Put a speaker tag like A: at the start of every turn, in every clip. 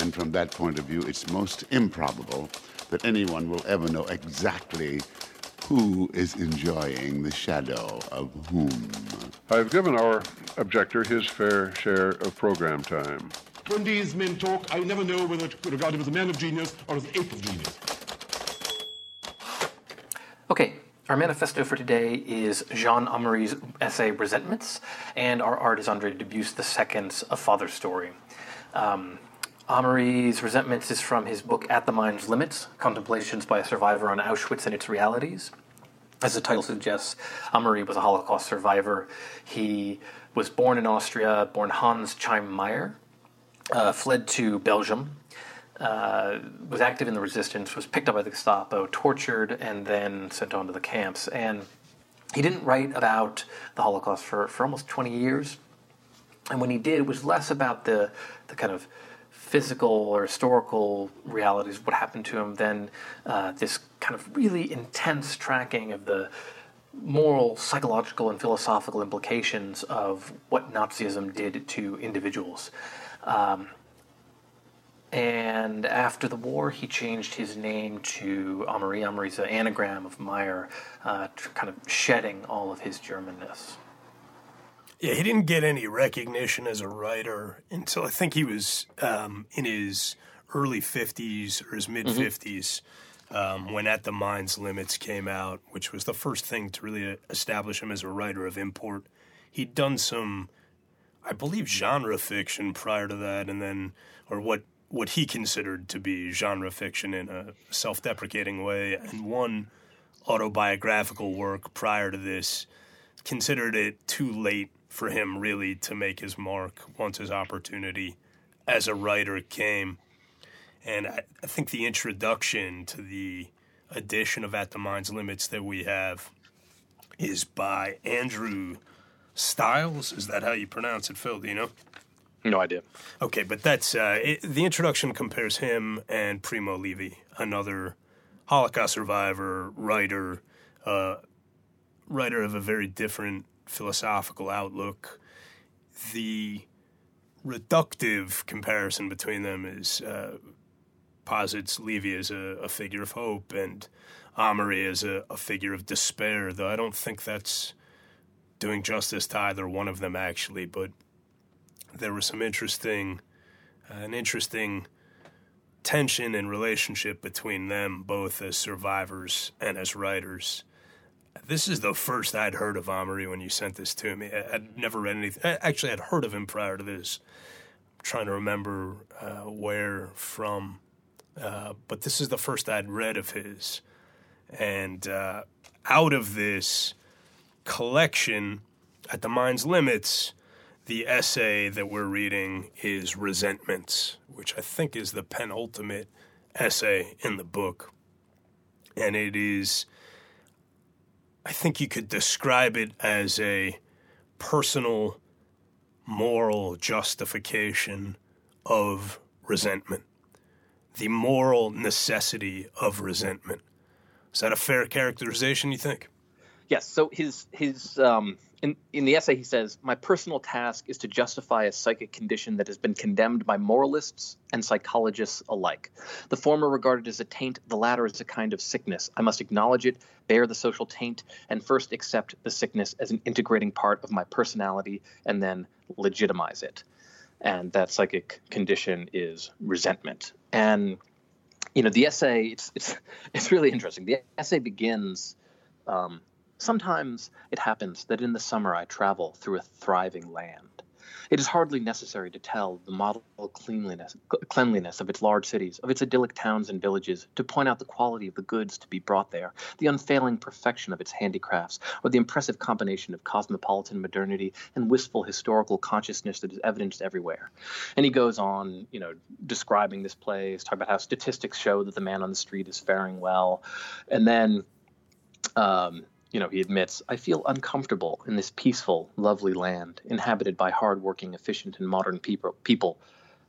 A: And from that point of view, it's most improbable that anyone will ever know exactly who is enjoying the shadow of whom.
B: I've given our objector his fair share of program time.
C: When these men talk, I never know whether to regard him as a man of genius or as an ape of genius.
D: Okay, our manifesto for today is Jean Amery's essay Resentments, and our art is Andre Dubus II's A Father's Story. Um, Amery's Resentments is from his book At the Mind's Limits Contemplations by a Survivor on Auschwitz and Its Realities. As the title suggests, Amery was a Holocaust survivor. He was born in Austria, born Hans Chaim Meyer, uh, fled to Belgium, uh, was active in the resistance, was picked up by the Gestapo, tortured, and then sent on to the camps. And he didn't write about the Holocaust for, for almost 20 years. And when he did, it was less about the, the kind of physical or historical realities of what happened to him than uh, this kind of really intense tracking of the moral, psychological, and philosophical implications of what Nazism did to individuals. Um, and after the war, he changed his name to Amery. Amery's an anagram of Meyer, uh, kind of shedding all of his Germanness.
E: Yeah, he didn't get any recognition as a writer until I think he was um, in his early 50s or his mid 50s mm-hmm. um, when At the Mind's Limits came out, which was the first thing to really establish him as a writer of import. He'd done some, I believe, genre fiction prior to that, and then, or what, what he considered to be genre fiction in a self deprecating way, and one autobiographical work prior to this considered it too late for him really to make his mark once his opportunity as a writer came. And I, I think the introduction to the edition of At the Mind's Limits that we have is by Andrew Styles. Is that how you pronounce it, Phil? Do you know?
F: No idea.
E: Okay, but that's uh, it, the introduction compares him and Primo Levi, another Holocaust survivor, writer, uh, writer of a very different philosophical outlook. The reductive comparison between them is uh, posits Levi as a, a, figure of hope and Amory as a, a, figure of despair, though I don't think that's doing justice to either one of them actually, but there was some interesting, uh, an interesting tension and relationship between them both as survivors and as writers this is the first I'd heard of Amery when you sent this to me. I'd never read anything. Actually, I'd heard of him prior to this. I'm trying to remember uh, where from, uh, but this is the first I'd read of his. And uh, out of this collection, at the mind's limits, the essay that we're reading is Resentments, which I think is the penultimate essay in the book. And it is I think you could describe it as a personal moral justification of resentment, the moral necessity of resentment. Is that a fair characterization, you think?
F: Yes. So his his um, in, in the essay, he says, My personal task is to justify a psychic condition that has been condemned by moralists and psychologists alike. The former regarded as a taint, the latter as a kind of sickness. I must acknowledge it, bear the social taint, and first accept the sickness as an integrating part of my personality, and then legitimize it. And that psychic condition is resentment. And you know, the essay, it's, it's, it's really interesting. The essay begins um, Sometimes it happens that in the summer I travel through a thriving land. It is hardly necessary to tell the model cleanliness, cleanliness of its large cities, of its idyllic towns and villages, to point out the quality of the goods to be brought there, the unfailing perfection of its handicrafts, or the impressive combination of cosmopolitan modernity and wistful historical consciousness that is evidenced everywhere. And he goes on, you know, describing this place, talking about how statistics show that the man on the street is faring well, and then. Um, you know, he admits, I feel uncomfortable in this peaceful, lovely land, inhabited by hardworking, efficient, and modern people.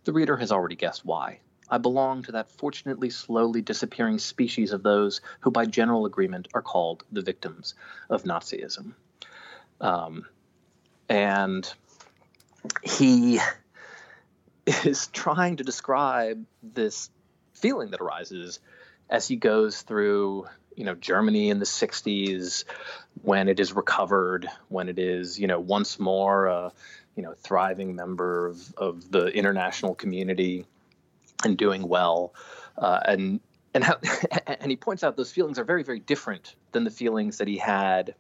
F: The reader has already guessed why. I belong to that fortunately slowly disappearing species of those who, by general agreement, are called the victims of Nazism. Um, and he is trying to describe this feeling that arises as he goes through you know Germany in the 60s when it is recovered when it is you know once more a you know thriving member of, of the international community and doing well uh, and and how, and he points out those feelings are very very different than the feelings that he had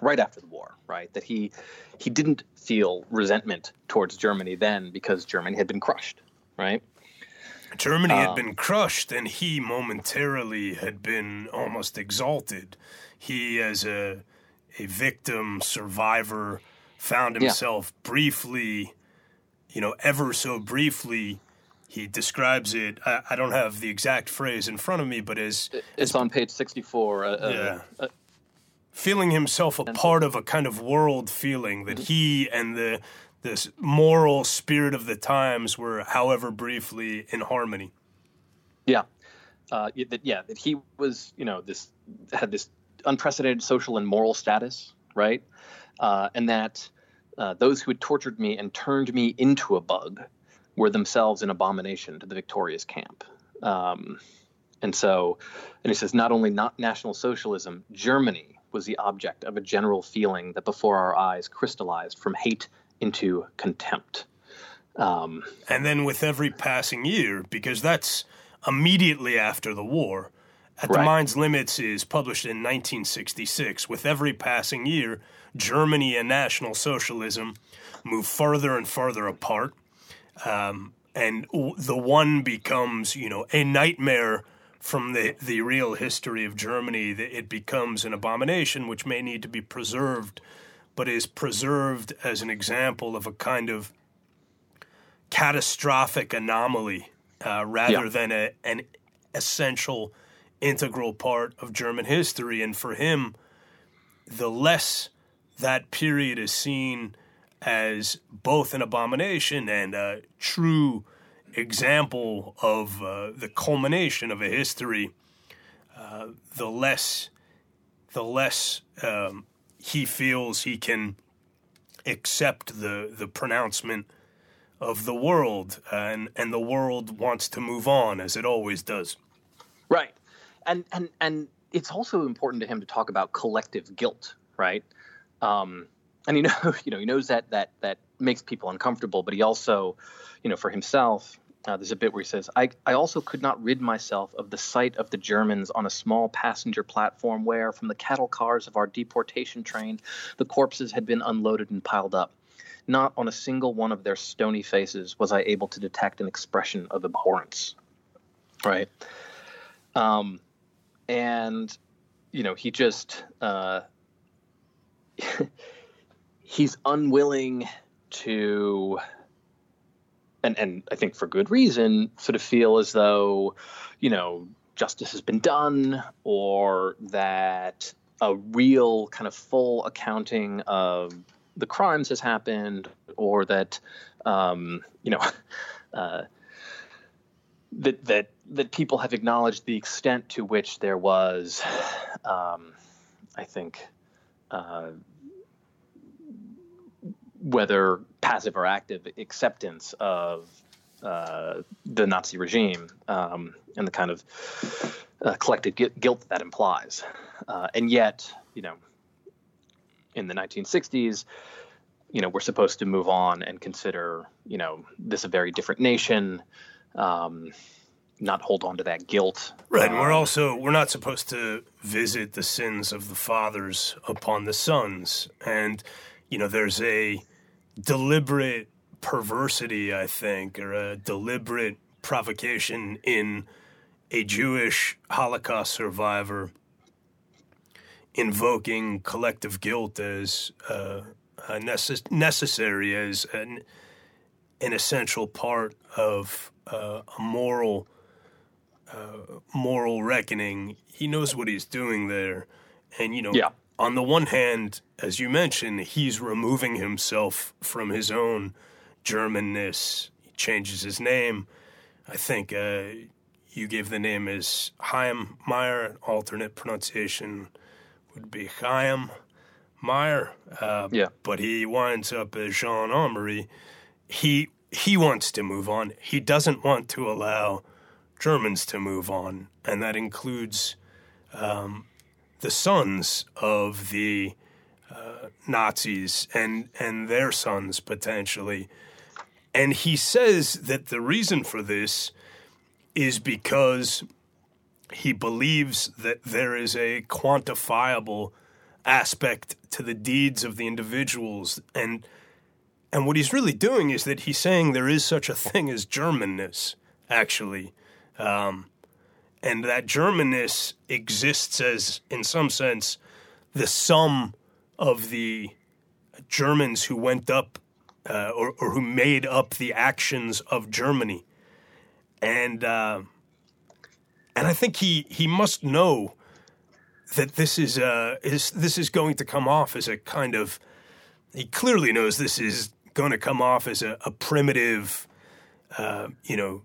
F: right after the war right? That he he didn't feel resentment towards Germany then because Germany had been crushed right
E: Germany had been crushed, and he momentarily had been almost exalted. He, as a a victim survivor, found himself briefly, you know, ever so briefly. He describes it. I, I don't have the exact phrase in front of me, but as
F: it's on page 64 uh, uh,
E: Yeah.
F: uh,
E: feeling himself a part of a kind of world feeling that he and the this moral spirit of the times were, however briefly, in harmony.
F: Yeah, uh, that yeah that he was you know this had this unprecedented social and moral status, right? Uh, and that uh, those who had tortured me and turned me into a bug were themselves an abomination to the victorious camp. Um, and so, and he says, not only not National Socialism, Germany was the object of a general feeling that before our eyes crystallized from hate into contempt. Um,
E: And then with every passing year, because that's immediately after the war, At the Mind's Limits is published in 1966. With every passing year, Germany and National Socialism move further and further apart. Um, and w- the one becomes, you know, a nightmare from the, the real history of Germany. It becomes an abomination which may need to be preserved, but is preserved as an example of a kind of catastrophic anomaly uh, rather
F: Yeah.
E: than a, an essential, integral part of German history. And for him, the less that period is seen as both an abomination and a true example of uh, the culmination of a history, uh, the less the less um, he feels he can accept the the pronouncement of the world, uh, and and the world wants to move on as it always does.
F: Right. And and and it's also important to him to talk about collective guilt, right? Um, and you know, you know, he knows that that that makes people uncomfortable, but he also, you know, for himself, uh, there's a bit where he says, I, I also could not rid myself of the sight of the Germans on a small passenger platform where, from the cattle cars of our deportation train, the corpses had been unloaded and piled up. Not on a single one of their stony faces was I able to detect an expression of abhorrence. Right. Um, and you know he just uh, he's unwilling to and and I think for good reason sort of feel as though you know justice has been done or that a real kind of full accounting of the crimes has happened or that um, you know uh, that that that people have acknowledged the extent to which there was, um, I think, uh, whether passive or active acceptance of uh, the Nazi regime um, and the kind of uh, collective gui- guilt that, that implies, uh, and yet, you know, in the 1960s, you know, we're supposed to move on and consider, you know, this a very different nation. Um, not hold on to that guilt.
E: Right, and we're also we're not supposed to visit the sins of the fathers upon the sons, and you know there's a deliberate perversity, I think, or a deliberate provocation in a Jewish Holocaust survivor invoking collective guilt as uh, necess- necessary as an, an essential part of uh, a moral uh, moral reckoning. He knows what he's doing there, and you know,
F: Yeah.
E: On the one hand, as you mentioned, he's removing himself from his own Germanness. He changes his name. I think uh, you gave the name as Chaim Meyer. Alternate pronunciation would be Chaim Meyer. Uh,
F: Yeah.
E: But he winds up as Jean Amory. He he wants to move on. He doesn't want to allow Germans to move on, and that includes um, the sons of the uh, Nazis and and their sons potentially. And he says that the reason for this is because he believes that there is a quantifiable aspect to the deeds of the individuals and and what he's really doing is that he's saying there is such a thing as Germanness, actually. Um, and that Germanness exists as, in some sense, the sum of the Germans who went up uh, or, or, who made up the actions of Germany. And uh, and I think he, he must know that this is uh, is this is going to come off as a kind of he clearly knows this is going to come off as a, a primitive, uh, you know,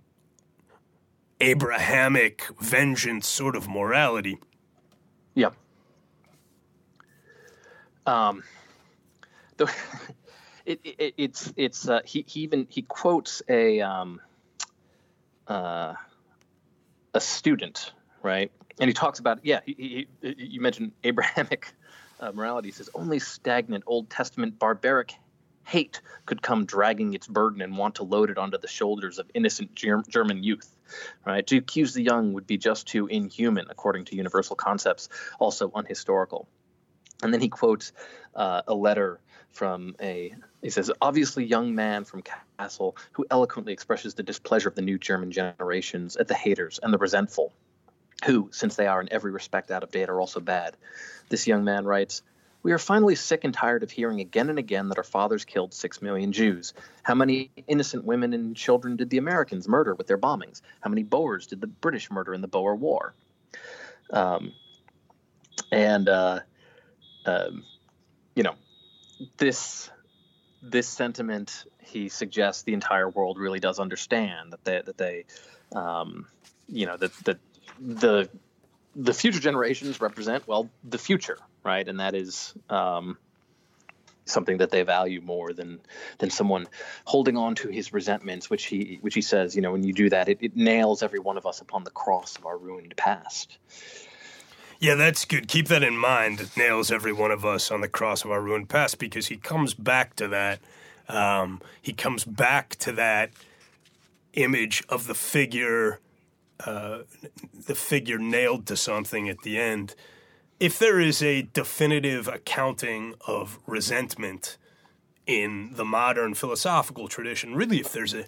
E: Abrahamic vengeance sort of morality.
F: Yeah. Um, the, it, it, it's it's uh, he, he even he quotes a um, uh, a student right, and he talks about yeah he, he you mentioned Abrahamic uh, morality. He says only stagnant Old Testament barbaric hate could come dragging its burden and want to load it onto the shoulders of innocent German youth. Right? To accuse the young would be just too inhuman, according to universal concepts, also unhistorical. And then he quotes uh, a letter from a he says obviously young man from Kassel who eloquently expresses the displeasure of the new German generations at the haters and the resentful, who, since they are in every respect out of date, are also bad. This young man writes, we are finally sick and tired of hearing again and again that our fathers killed six million Jews. How many innocent women and children did the Americans murder with their bombings? How many Boers did the British murder in the Boer War? Um, and uh, um, you know, this this sentiment he suggests the entire world really does understand that they that they um, you know that that the the future generations represent well the future right? And that is um, something that they value more than than someone holding on to his resentments, which he which he says, you know, when you do that, it, it nails every one of us upon the cross of our ruined past.
E: Yeah, that's good. Keep that in mind. It nails every one of us on the cross of our ruined past because he comes back to that. Um, he comes back to that image of the figure, uh, the figure nailed to something at the end if there is a definitive accounting of resentment in the modern philosophical tradition, really, if there's a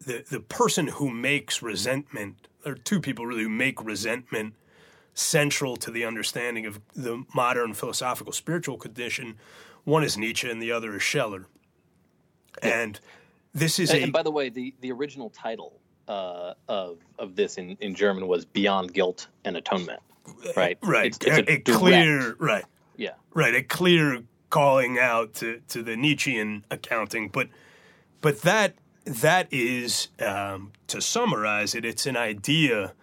E: the the person who makes resentment, there are two people really who make resentment central to the understanding of the modern philosophical spiritual condition. One is Nietzsche, and the other is Scheler. And this is
F: and,
E: a.
F: And by the way, the the original title uh, of of this in in German was Beyond Guilt and Atonement right?
E: Right. It's, it's a, a clear, right?
F: Yeah.
E: Right. A clear calling out to, to the Nietzschean accounting, but but that that is um, to summarize it. It's an idea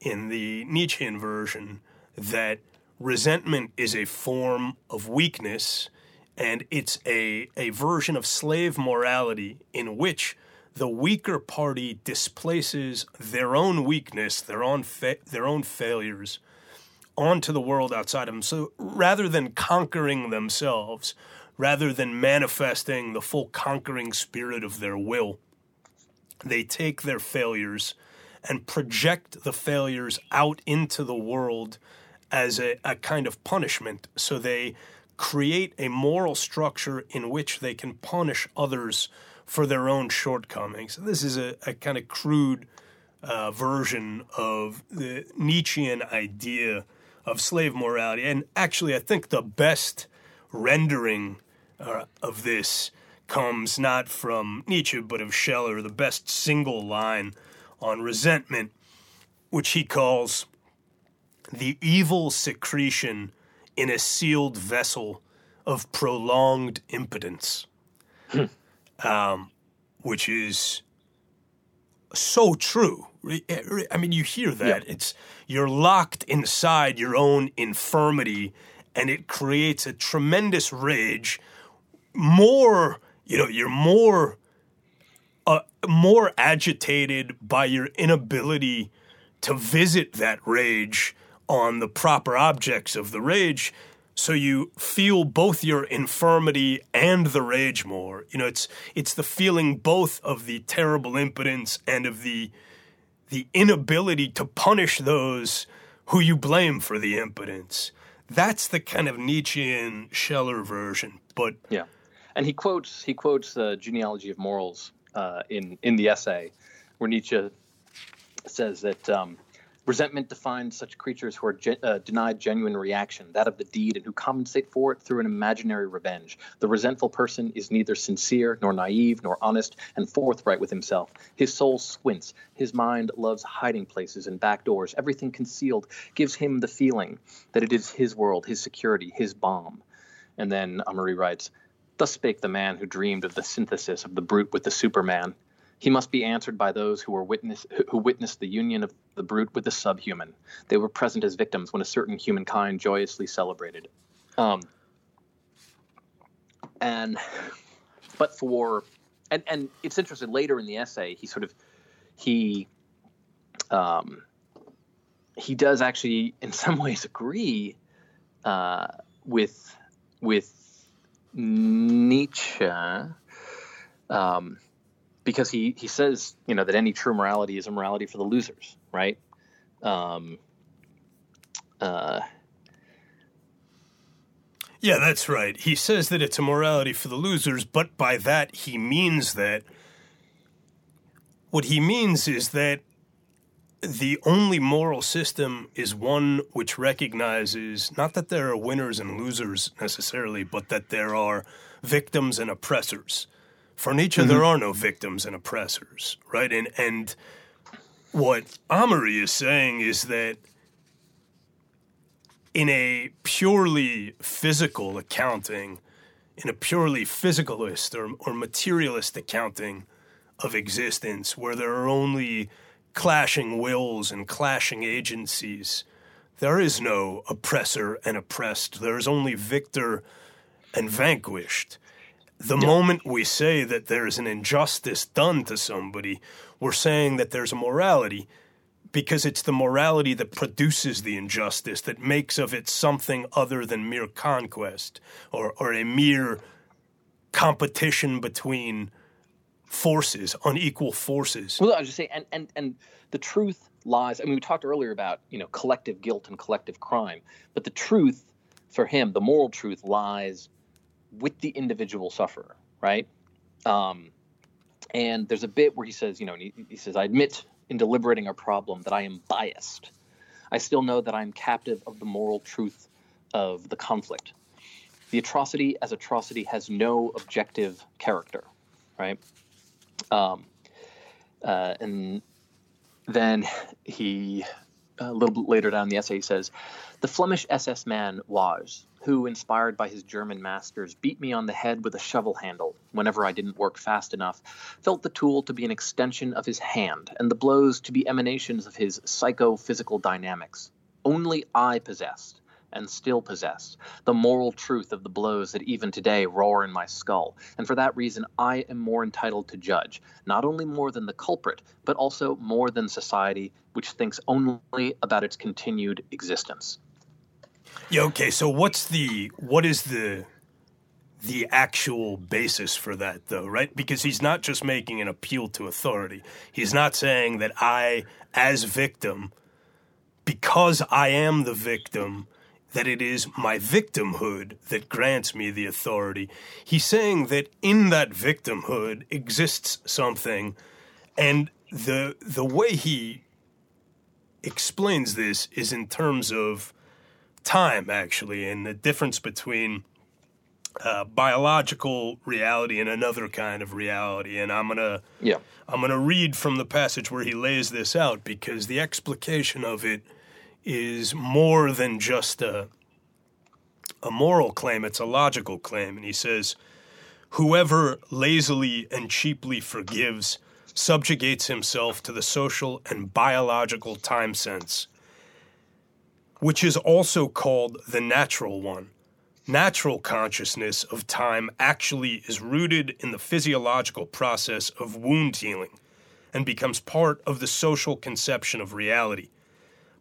E: in the Nietzschean version that resentment is a form of weakness, and it's a a version of slave morality in which the weaker party displaces their own weakness, their own fa- their own failures onto the world outside of them. So rather than conquering themselves, rather than manifesting the full conquering spirit of their will, they take their failures and project the failures out into the world as a, a kind of punishment. So they create a moral structure in which they can punish others for their own shortcomings. This is a, a kind of crude uh, version of the Nietzschean idea of slave morality. And actually, I think the best rendering uh, of this comes not from Nietzsche, but of Scheler, the best single line on resentment, which he calls the evil secretion in a sealed vessel of prolonged impotence, hmm. Um, which is so true. I mean, you hear that. Yeah. It's you're locked inside your own infirmity, and it creates a tremendous rage. More, you know, you're more more agitated by your inability to visit that rage on the proper objects of the rage so you feel both your infirmity and the rage more. You know it's it's the feeling both of the terrible impotence and of the the inability to punish those who you blame for the impotence. That's the kind of Nietzschean Scheler version but
F: yeah. And he quotes he quotes the genealogy of morals uh, in in the essay where Nietzsche says that um, Resentment defines such creatures who are ge- uh, denied genuine reaction, that of the deed, and who compensate for it through an imaginary revenge. The resentful person is neither sincere, nor naive, nor honest, and forthright with himself. His soul squints. His mind loves hiding places and back doors. Everything concealed gives him the feeling that it is his world, his security, his bomb. And then Amory writes, Thus spake the man who dreamed of the synthesis of the brute with the superman. He must be answered by those who were witness who witnessed the union of the brute with the subhuman. They were present as victims when a certain humankind joyously celebrated. Um, and but for and and it's interesting later in the essay he sort of he um, he does actually in some ways agree uh, with with Nietzsche um, because he he says you know that any true morality is a morality for the losers, right? Um, uh,
E: yeah, that's right. He says that it's a morality for the losers, but by that he means that what he means is that the only moral system is one which recognizes not that there are winners and losers necessarily, but that there are victims and oppressors. For Nietzsche, mm-hmm. there are no victims and oppressors, right? And and what Amory is saying is that in a purely physical accounting, in a purely physicalist or, or materialist accounting of existence, where there are only clashing wills and clashing agencies, there is no oppressor and oppressed. There is only victor and vanquished. The yeah. moment we say that there is an injustice done to somebody, we're saying that there's a morality because it's the morality that produces the injustice, that makes of it something other than mere conquest or, or a mere competition between forces, unequal forces.
F: Well, I was just saying, and, and, and the truth lies. I mean, we talked earlier about you know collective guilt and collective crime, but the truth for him, the moral truth, lies with the individual sufferer, right? Um, and there's a bit where he says, you know, he, he says, I admit in deliberating a problem that I am biased. I still know that I am captive of the moral truth of the conflict. The atrocity as atrocity has no objective character, right? Um, uh, and then he, a little bit later down the essay, he says, The Flemish SS man was, who, inspired by his German masters, beat me on the head with a shovel handle whenever I didn't work fast enough, felt the tool to be an extension of his hand, and the blows to be emanations of his psychophysical dynamics. Only I possessed, and still possess, the moral truth of the blows that even today roar in my skull, and for that reason I am more entitled to judge, not only more than the culprit, but also more than society, which thinks only about its continued existence.
E: Yeah. Okay. So what's the what is the the actual basis for that though, right? Because he's not just making an appeal to authority. He's not saying that I as victim because I am the victim that it is my victimhood that grants me the authority. He's saying that in that victimhood exists something and the the way he explains this is in terms of time, actually, and the difference between uh, biological reality and another kind of reality. And I'm gonna
F: yeah.
E: I'm gonna read from the passage where he lays this out because the explication of it is more than just a a moral claim; it's a logical claim. And he says, "Whoever lazily and cheaply forgives." subjugates himself to the social and biological time sense which is also called the natural one. Natural consciousness of time actually is rooted in the physiological process of wound healing, and becomes part of the social conception of reality.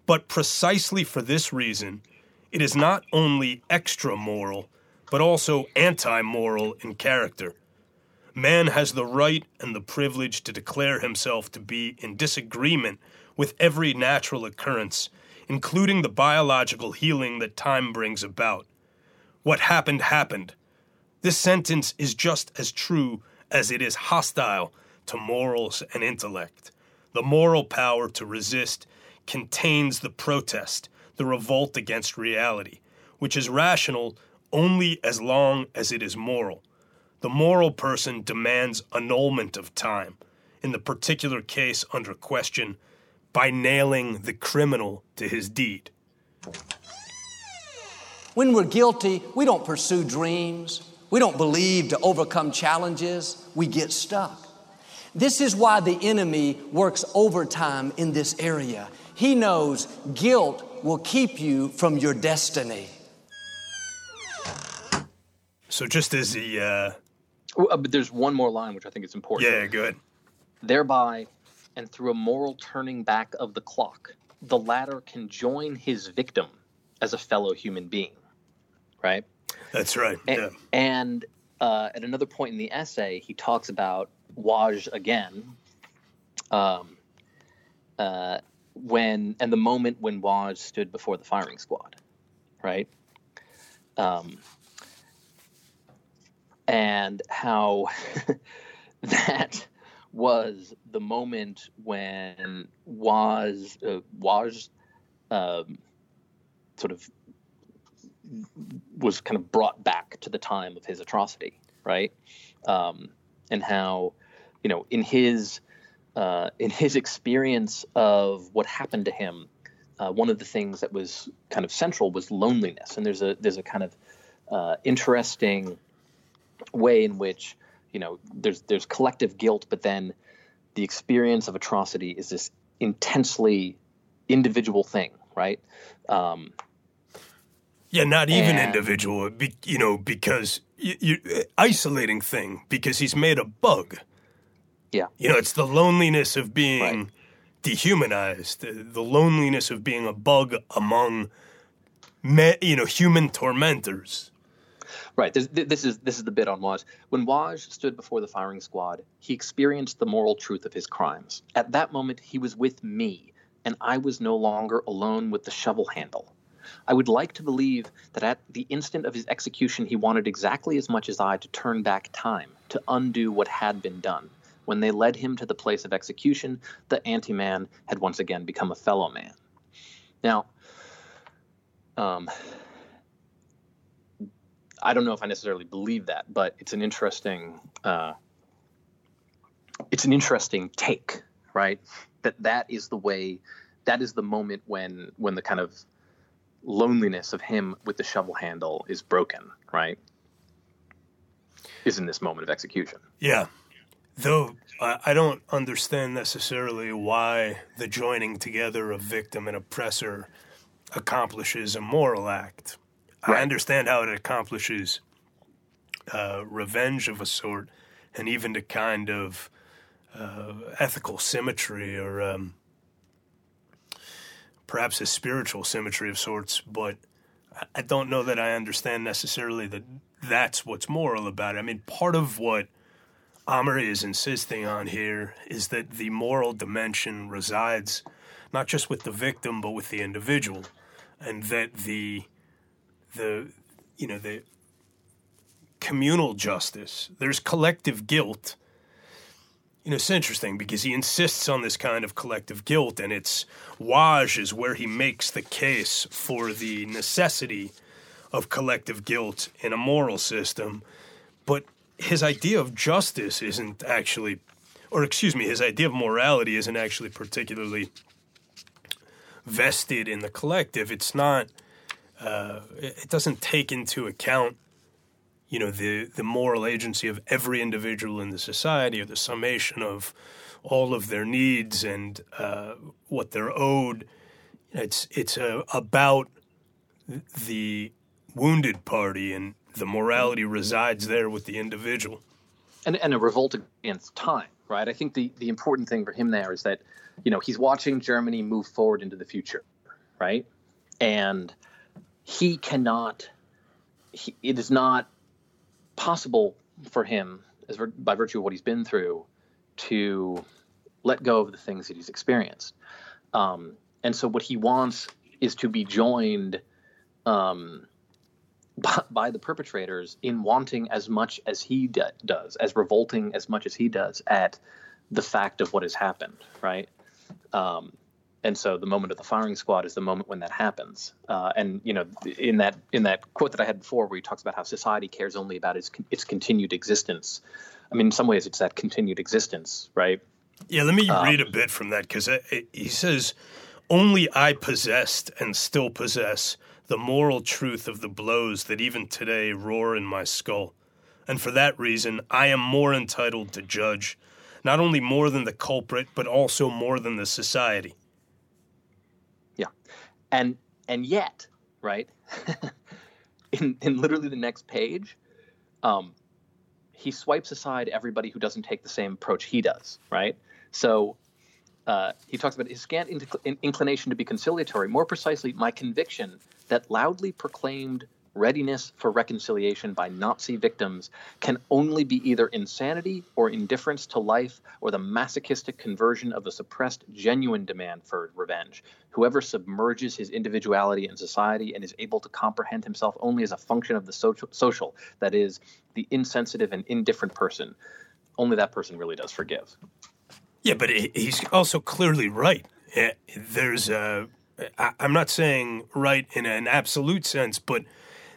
E: But precisely for this reason, it is not only extra moral, but also anti moral in character. Man has the right and the privilege to declare himself to be in disagreement with every natural occurrence, including the biological healing that time brings about. What happened, happened. This sentence is just as true as it is hostile to morals and intellect. The moral power to resist contains the protest, the revolt against reality, which is rational only as long as it is moral. The moral person demands annulment of time, in the particular case under question, by nailing the criminal to his deed.
G: When we're guilty, we don't pursue dreams. We don't believe to overcome challenges. We get stuck. This is why the enemy works overtime in this area. He knows guilt will keep you from your destiny.
E: So just as the uh,
F: Uh, But there's one more line which I think is important.
E: yeah, good.
F: Thereby, and through a moral turning back of the clock, the latter can join his victim as a fellow human being. Right?
E: That's right.
F: A-
E: Yeah.
F: And uh, at another point in the essay, he talks about Waj again, um, uh, when and the moment when Waj stood before the firing squad, right? Um, and how that was the moment when was uh, Waj um, sort of was kind of brought back to the time of his atrocity, right? Um, and how, you know, in his uh, in his experience of what happened to him, uh, one of the things that was kind of central was loneliness. And there's a there's a kind of uh, interesting way in which you know there's there's collective guilt, but then the experience of atrocity is this intensely individual thing, right? Um,
E: Yeah, not even
F: And-
E: individual, be, you know, because you, you isolating thing because he's made a bug.
F: yeah.
E: You know, it's the loneliness of being
F: Right.
E: dehumanized, the, the loneliness of being a bug among, me, you know, human tormentors.
F: Right. This, is this is the bit on Waj. When Waj stood before the firing squad, he experienced the moral truth of his crimes. At that moment, he was with me, and I was no longer alone with the shovel handle. I would like to believe that at the instant of his execution, he wanted exactly as much as I to turn back time, to undo what had been done. When they led him to the place of execution, the anti man had once again become a fellow man. Now, um, I don't know if I necessarily believe that, but it's an interesting uh, it's an interesting take, right? That that is the way that is the moment when when the kind of loneliness of him with the shovel handle is broken, right? Is in this moment of execution.
E: Yeah. Though I, don't understand necessarily why the joining together of victim and oppressor accomplishes a moral act. I understand how it accomplishes uh, revenge of a sort and even the kind of uh, ethical symmetry or um, perhaps a spiritual symmetry of sorts, but I- I don't know that I understand necessarily that that's what's moral about it. I mean, part of what Amory is insisting on here is that the moral dimension resides not just with the victim but with the individual, and that the the you know the communal justice there's collective guilt. You know, it's interesting because he insists on this kind of collective guilt, and it's Waj is where he makes the case for the necessity of collective guilt in a moral system. But his idea of justice isn't actually, or excuse me, his idea of morality isn't actually particularly vested in the collective. It's not. Uh, it doesn't take into account, you know, the the moral agency of every individual in the society, or the summation of all of their needs and uh, what they're owed. It's it's uh, about the wounded party, and the morality resides there with the individual.
F: And and a revolt against time, right? I think the the important thing for him there is that you know he's watching Germany move forward into the future, right? And he cannot. He, it is not possible for him, as by virtue of what he's been through, to let go of the things that he's experienced. Um, and so, what he wants is to be joined um, by, by, the perpetrators in wanting as much as he d- does, as revolting as much as he does at the fact of what has happened, right? Um, and so the moment of the firing squad is the moment when that happens. Uh, and you know, in that in that quote that I had before, where he talks about how society cares only about its its continued existence. I mean, in some ways, it's that continued existence, right?
E: Yeah, let me um, read a bit from that because he says, "Only I possessed and still possess the moral truth of the blows that even today roar in my skull, and for that reason, I am more entitled to judge." Not only more than the culprit, but also more than the society
F: and and yet right in in literally the next page um he swipes aside everybody who doesn't take the same approach he does right? So uh, he talks about his scant inclination to be conciliatory more precisely my conviction that loudly proclaimed readiness for reconciliation by Nazi victims can only be either insanity or indifference to life or the masochistic conversion of a suppressed genuine demand for revenge. Whoever submerges his individuality in society and is able to comprehend himself only as a function of the social, social that is, the insensitive and indifferent person, only that person really does forgive.
E: Yeah, but he's also clearly right. Eh, there's a. I'm not saying right in an absolute sense, but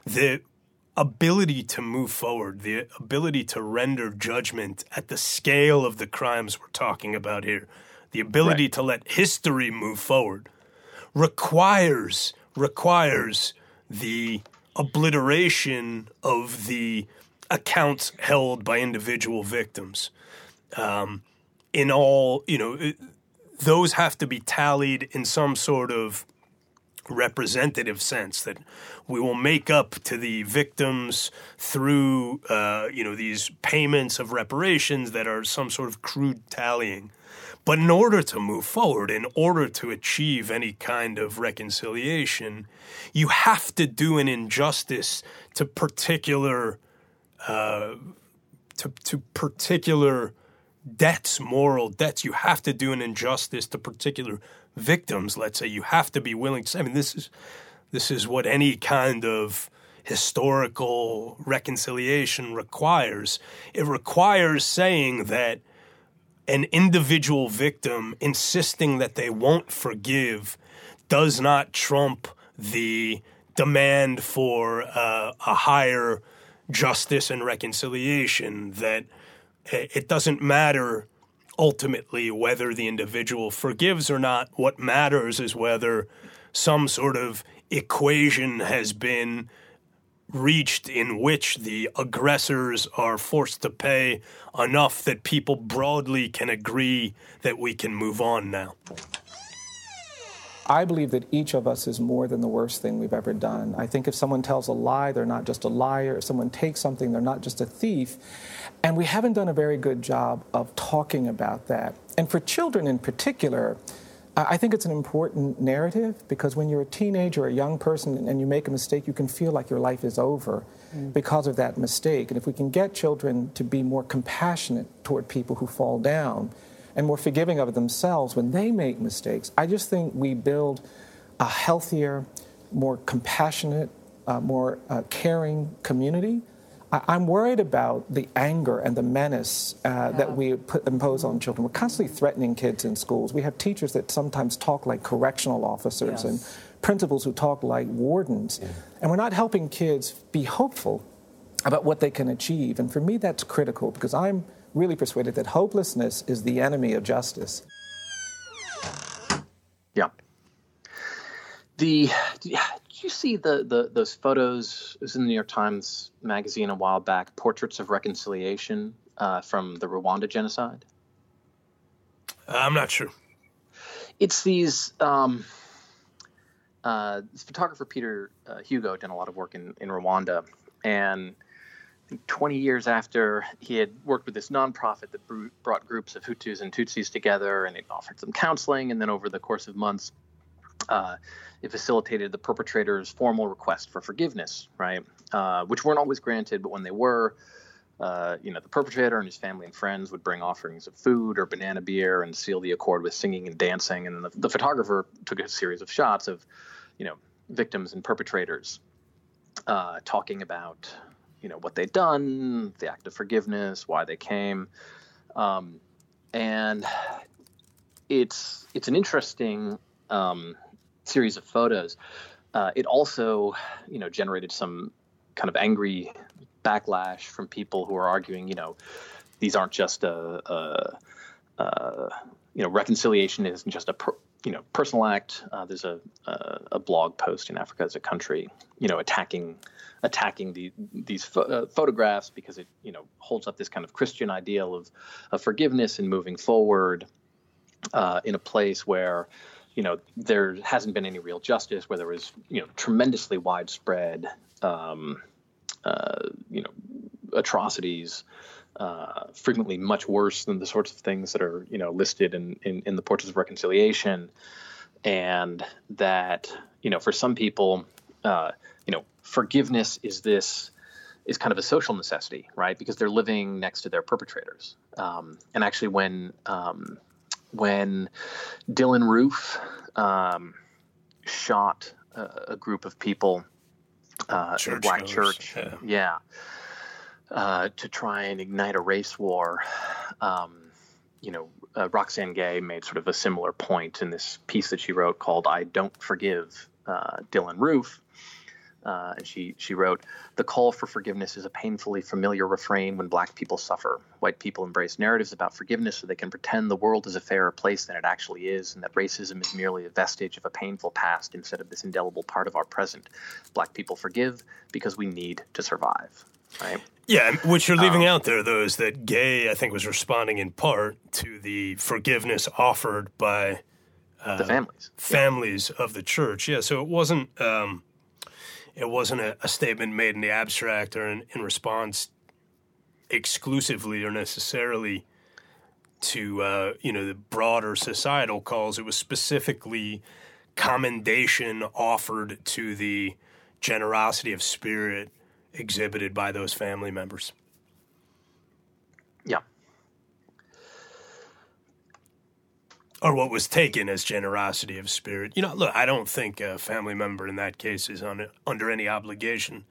E: the ability to move forward, the ability to render judgment at the scale of the crimes we're talking about here, the ability right. to let history move forward requires requires the obliteration of the accounts held by individual victims. Um, in all, you know, those have to be tallied in some sort of representative sense that we will make up to the victims through uh, you know these payments of reparations that are some sort of crude tallying. But in order to move forward in order to achieve any kind of reconciliation you have to do an injustice to particular uh, to, to particular debts moral debts you have to do an injustice to particular victims, let's say, you have to be willing to. I mean, this is this is what any kind of historical reconciliation requires. It requires saying that an individual victim insisting that they won't forgive does not trump the demand for uh, a higher justice and reconciliation. That it doesn't matter ultimately whether the individual forgives or not. What matters is whether some sort of equation has been reached in which the aggressors are forced to pay enough that people broadly can agree that we can move on now.
H: I believe that each of us is more than the worst thing we've ever done. I think if someone tells a lie, they're not just a liar. If someone takes something, they're not just a thief. And we haven't done a very good job of talking about that. And for children in particular, I think it's an important narrative because when you're a teenager or a young person and you make a mistake, you can feel like your life is over mm. because of that mistake. And if we can get children to be more compassionate toward people who fall down, and more forgiving of themselves when they make mistakes. I just think we build a healthier, more compassionate, uh, more uh, caring community. I- am worried about the anger and the menace uh, yeah. that we put, impose on children. We're constantly threatening kids in schools. We have teachers that sometimes talk like correctional officers yes. and principals who talk like wardens. Yeah. And we're not helping kids be hopeful about what they can achieve. And for me, that's critical because I'm really persuaded that hopelessness is the enemy of justice.
F: Yeah. The did you see the, the those photos? It was in the New York Times magazine a while back. Portraits of reconciliation uh, from the Rwanda genocide.
E: Uh, I'm not sure.
F: It's these. Um, uh, this photographer Pieter uh, Hugo done a lot of work in, in Rwanda, and 20 years after he had worked with this nonprofit that brought groups of Hutus and Tutsis together and it offered some counseling. And then over the course of months, uh, it facilitated the perpetrator's formal request for forgiveness, right? Uh, which weren't always granted, but when they were, uh, you know, the perpetrator and his family and friends would bring offerings of food or banana beer and seal the accord with singing and dancing. And the, the photographer took a series of shots of, you know, victims and perpetrators uh, talking about, you know, what they'd done, the act of forgiveness, why they came, um, and it's it's an interesting um, series of photos. Uh, it also, you know, generated some kind of angry backlash from people who are arguing, you know, these aren't just a, a, a you know, reconciliation isn't just a per, you know personal act. Uh, there's a, a, a blog post in Africa as a country, you know, attacking attacking the, these pho- uh, photographs because it you know holds up this kind of Christian ideal of, of forgiveness and moving forward uh, in a place where you know there hasn't been any real justice, where there was you know tremendously widespread um, uh, you know atrocities. Uh, frequently much worse than the sorts of things that are you know listed in, in, in the portraits of reconciliation and that you know for some people uh, you know forgiveness is this is kind of a social necessity right because they're living next to their perpetrators um, and actually when um, when Dylann Roof um, shot a, a, group of people uh, in a black church. Yeah. yeah. Uh, to try and ignite a race war. Um, you know, uh, Roxane Gay made sort of a similar point in this piece that she wrote called "I Don't Forgive uh, Dylann Roof." Uh, and she she wrote, "The call for forgiveness is a painfully familiar refrain when Black people suffer. White people embrace narratives about forgiveness so they can pretend the world is a fairer place than it actually is, and that racism is merely a vestige of a painful past instead of this indelible part of our present. Black people forgive because we need to survive." Right.
E: Yeah, what you're leaving um, out there, though, is that Gay, I think, was responding in part to the forgiveness offered by
F: uh, the families,
E: families yeah. of the church. Yeah, so it wasn't. Um, it wasn't a, a statement made in the abstract or in, in response exclusively or necessarily to uh, you know the broader societal calls. It was specifically commendation offered to the generosity of spirit exhibited by those family members.
F: Yeah.
E: Or what was taken as generosity of spirit. You know, look, I don't think a family member in that case is on, under any obligation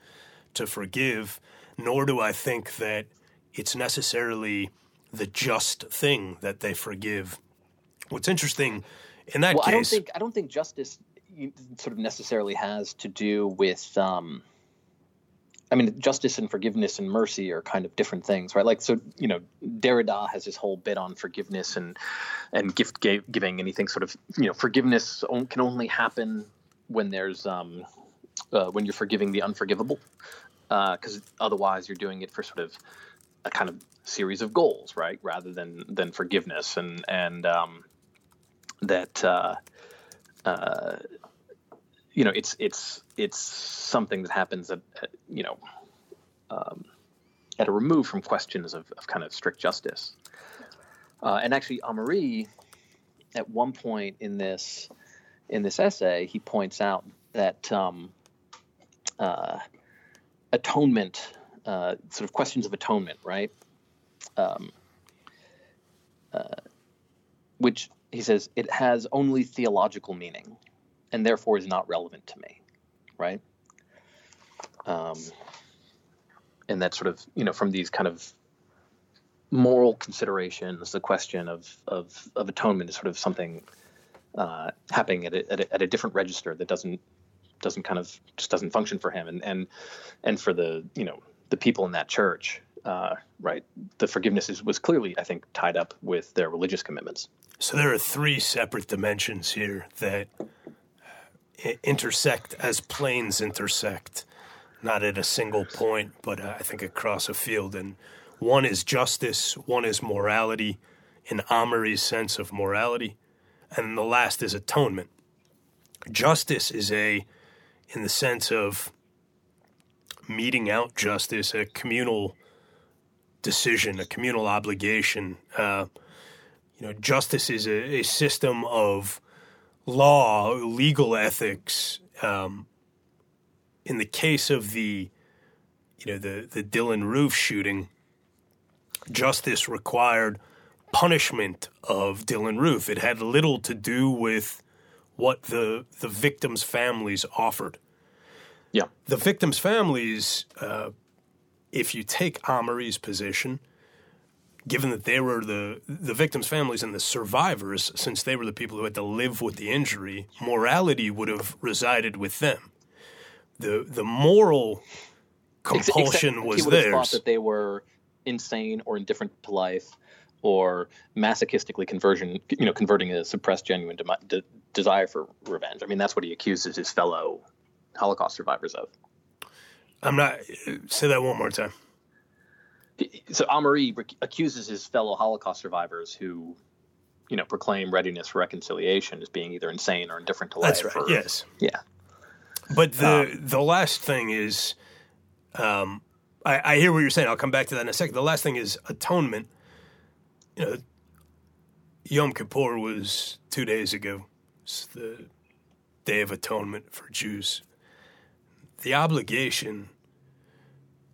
E: to forgive, nor do I think that it's necessarily the just thing that they forgive. What's interesting in that
F: well,
E: case, I
F: don't think I don't think justice sort of necessarily has to do with um, I mean, justice and forgiveness and mercy are kind of different things, right? Like, so you know, Derrida has this whole bit on forgiveness and and gift giving. Anything sort of you know, forgiveness can only happen when there's um, uh, when you're forgiving the unforgivable, because uh, otherwise you're doing it for sort of a kind of series of goals, right? Rather than than forgiveness and and um, that. Uh, uh, you know, it's it's it's something that happens at, at you know um, at a remove from questions of, of kind of strict justice. Uh, and actually, Améry, at one point in this in this essay, he points out that um, uh, atonement, uh, sort of questions of atonement, right? Um, uh, which he says it has only theological meaning and therefore is not relevant to me, right? Um, and that sort of you know from these kind of moral considerations, the question of of, of atonement is sort of something uh, happening at a, at a, at a different register that doesn't doesn't kind of just doesn't function for him, and and and for the you know the people in that church, uh, right? The forgiveness is, was clearly, I think, tied up with their religious commitments.
E: So there are three separate dimensions here that intersect as planes intersect, not at a single point, but uh, I think across a field. And one is justice, one is morality, in Améry's sense of morality, and the last is atonement. Justice is a, in the sense of meting out justice a communal decision, a communal obligation. Uh, you know, justice is a, a, system of law, legal ethics. Um, in the case of the, you know, the the Dylann Roof shooting, justice required punishment of Dylann Roof. It had little to do with what the the victims' families offered.
F: Yeah,
E: the victims' families. Uh, if you take Améry's position, given that they were the the victims' families and the survivors, since they were the people who had to live with the injury, morality would have resided with them. the The moral compulsion
F: Except
E: was
F: he would
E: theirs.
F: Have thought that they were insane or indifferent to life, or masochistically conversion, you know, converting a suppressed genuine de- de- desire for revenge. I mean, that's what he accuses his fellow Holocaust survivors of.
E: I'm not. Say that one more time.
F: So Améry accuses his fellow Holocaust survivors who, you know, proclaim readiness for reconciliation as being either insane or indifferent to life.
E: That's right.
F: Or,
E: yes.
F: Yeah.
E: But the
F: Um,
E: the last thing is, um, I, I hear what you're saying. I'll come back to that in a second. The last thing is atonement. You know, Yom Kippur was two days ago. It's the Day of Atonement for Jews. The obligation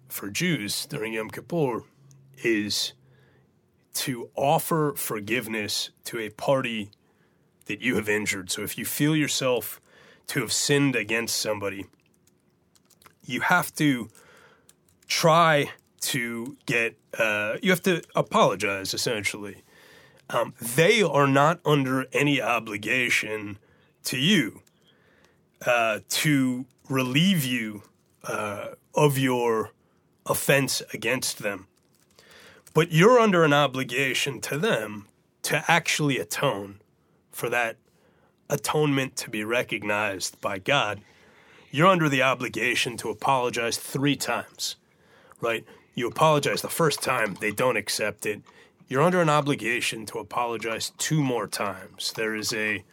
E: for Jews during Yom Kippur is to offer forgiveness to a party that you have injured. So if you feel yourself to have sinned against somebody, you have to try to get, uh, you have to apologize essentially. Um, they are not under any obligation to you uh, to relieve you uh, of your offense against them. But you're under an obligation to them to actually atone for that atonement to be recognized by God. You're under the obligation to apologize three times, right? You apologize the first time, they don't accept it. You're under an obligation to apologize two more times. There is a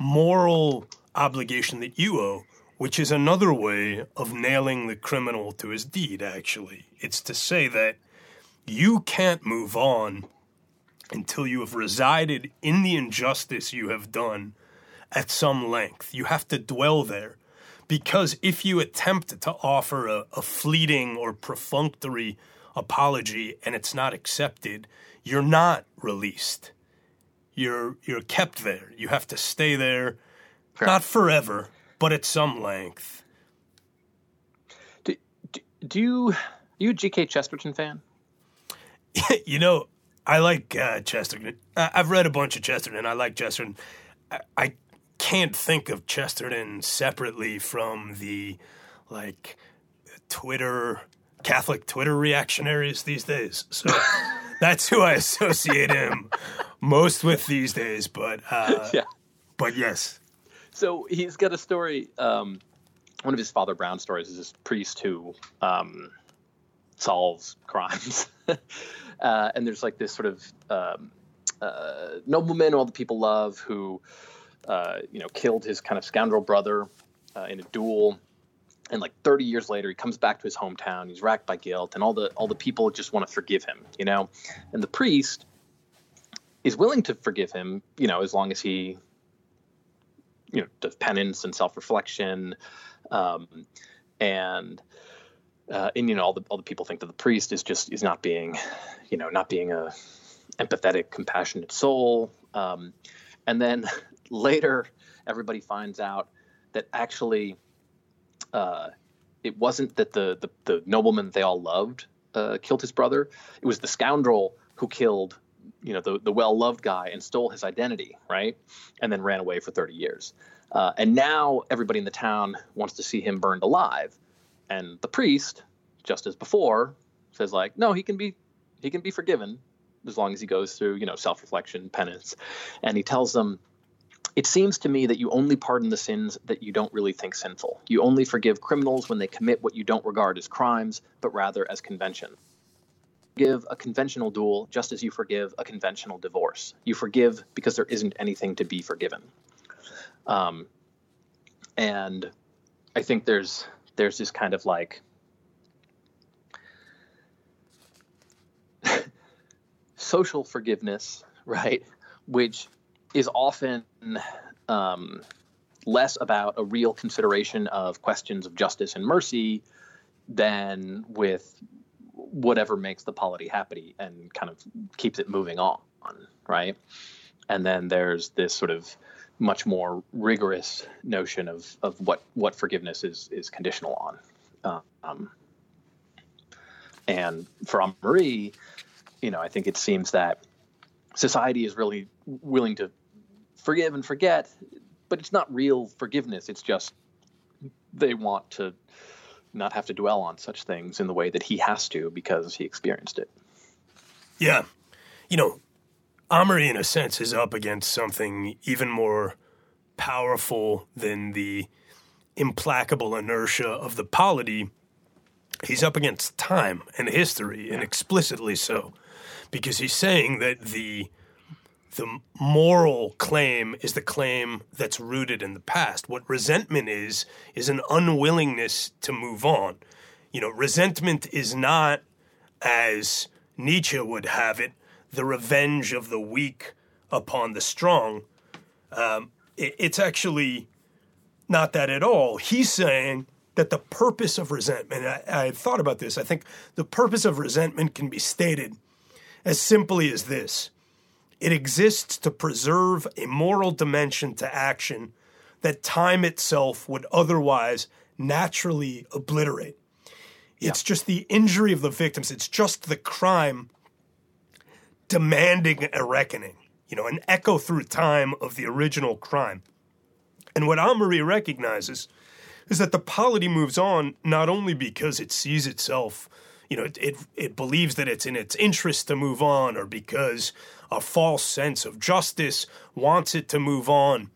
E: moral obligation that you owe, which is another way of nailing the criminal to his deed, actually. It's to say that you can't move on until you have resided in the injustice you have done at some length. You have to dwell there. Because if you attempt to offer a, a fleeting or perfunctory apology and it's not accepted, you're not released. You're you're kept there. You have to stay there, not forever, but at some length.
F: Do, do, do you are you a G.K. Chesterton fan?
E: you know, I like uh, Chesterton. I- I've read a bunch of Chesterton. I like Chesterton. I, I can't think of Chesterton separately from the like Twitter Catholic Twitter reactionaries these days. So that's who I associate him most with these days. But uh,
F: Yeah.
E: but yes,
F: So he's got a story. Um, one of his Father Brown stories is this priest who um, solves crimes, uh, and there's like this sort of um, uh, nobleman all the people love who, uh, you know, killed his kind of scoundrel brother uh, in a duel. And like 30 years later, he comes back to his hometown. He's racked by guilt, and all the all the people just want to forgive him, you know. And the priest is willing to forgive him, you know, as long as he you know does penance and self-reflection um, and uh, and you know all the all the people think that the priest is just is not being you know not being a empathetic compassionate soul um, and then later everybody finds out that actually uh, it wasn't that the, the the nobleman they all loved uh, killed his brother. It was the scoundrel who killed you know the, the well-loved guy and stole his identity right? And then ran away for 30 years. Uh, and now everybody in the town wants to see him burned alive. And the priest just as before says like no he can be he can be forgiven as long as he goes through you know self-reflection penance. And he tells them it seems to me that you only pardon the sins that you don't really think sinful. You only forgive criminals when they commit what you don't regard as crimes but rather as convention forgive a conventional duel just as you forgive a conventional divorce. You forgive because there isn't anything to be forgiven. Um, and I think there's there's this kind of like social forgiveness, right, which is often um, less about a real consideration of questions of justice and mercy than with whatever makes the polity happy and kind of keeps it moving on, right? And then there's this sort of much more rigorous notion of, of what, what forgiveness is is conditional on. Um, and for Marie, you know, I think it seems that society is really willing to forgive and forget, but it's not real forgiveness. It's just they want to not have to dwell on such things in the way that he has to because he experienced it.
E: Yeah. You know, Améry, in a sense, is up against something even more powerful than the implacable inertia of the polity. He's up against time and history, and explicitly so, because he's saying that the the moral claim is the claim that's rooted in the past. What resentment is is an unwillingness to move on. You know, resentment is not as Nietzsche would have it, the revenge of the weak upon the strong. Um, it, it's actually not that at all. He's saying that the purpose of resentment, I, I thought about this, I think the purpose of resentment can be stated as simply as this it exists to preserve a moral dimension to action that time itself would otherwise naturally obliterate. It's yeah. just the injury of the victims, it's just the crime demanding a reckoning, you know, an echo through time of the original crime. And what Améry recognizes is that the polity moves on not only because it sees itself, you know, it, it, it believes that it's in its interest to move on, or because a false sense of justice wants it to move on,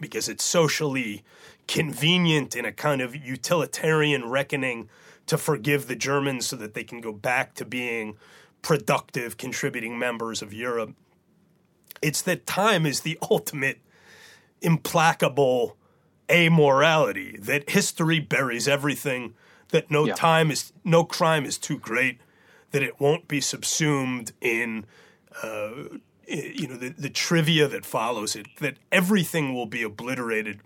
E: because it's socially convenient in a kind of utilitarian reckoning to forgive the Germans so that they can go back to being productive, contributing members of Europe. It's that time is the ultimate implacable amorality, that history buries everything, that no yeah. time is, no crime is too great, that it won't be subsumed in, uh, you know, the, the trivia that follows it, that everything will be obliterated.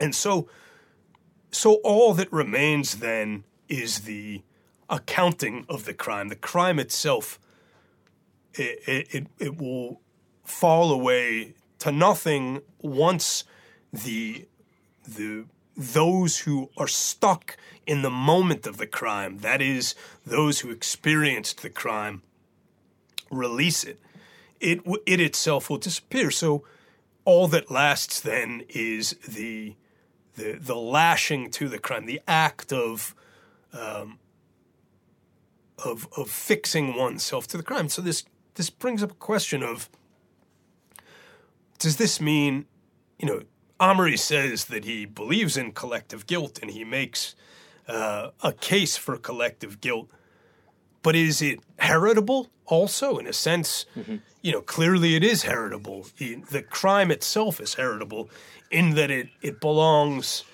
E: And so, so all that remains then is the accounting of the crime. The crime itself, it, it, it will fall away to nothing once the the those who are stuck in the moment of the crime, that is, those who experienced the crime, release it. It it itself will disappear. So all that lasts then is the the the lashing to the crime, the act of um, of of fixing oneself to the crime. So this this brings up a question of does this mean, you know, Améry says that he believes in collective guilt and he makes uh, a case for collective guilt, but is it heritable also in a sense? Mm-hmm. You know, clearly it is heritable. The crime itself is heritable in that it, it belongs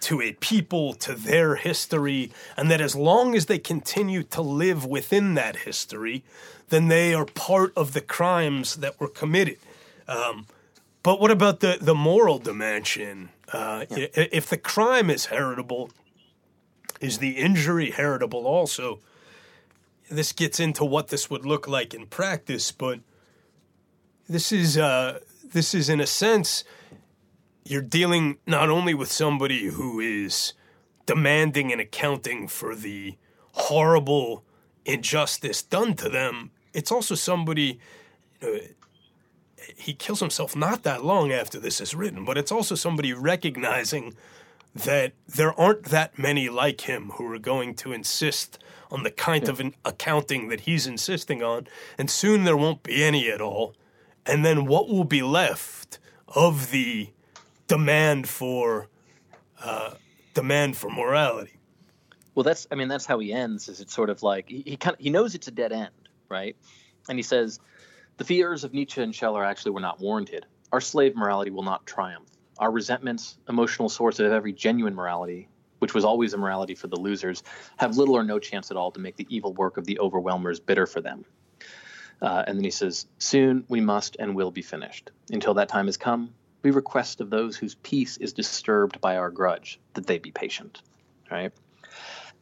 E: to a people, to their history, and that as long as they continue to live within that history, then they are part of the crimes that were committed. Um, but what about the, the moral dimension? Uh, yeah. If the crime is heritable, is the injury heritable also? This gets into what this would look like in practice, but this is uh, this is in a sense you're dealing not only with somebody who is demanding an accounting for the horrible injustice done to them, it's also somebody. You know, he kills himself not that long after this is written, but it's also somebody recognizing that there aren't that many like him who are going to insist on the kind yeah. of an accounting that he's insisting on, and soon there won't be any at all. And then what will be left of the demand for uh, demand for morality.
F: Well, that's I mean that's how he ends. Is it's sort of like he, he kind of he knows it's a dead end, right? And he says the fears of Nietzsche and Scheler actually were not warranted. Our slave morality will not triumph. Our resentments, emotional source of every genuine morality, which was always a morality for the losers, have little or no chance at all to make the evil work of the overwhelmers bitter for them. Uh, and then he says, Soon we must and will be finished. Until that time has come, we request of those whose peace is disturbed by our grudge that they be patient. Right?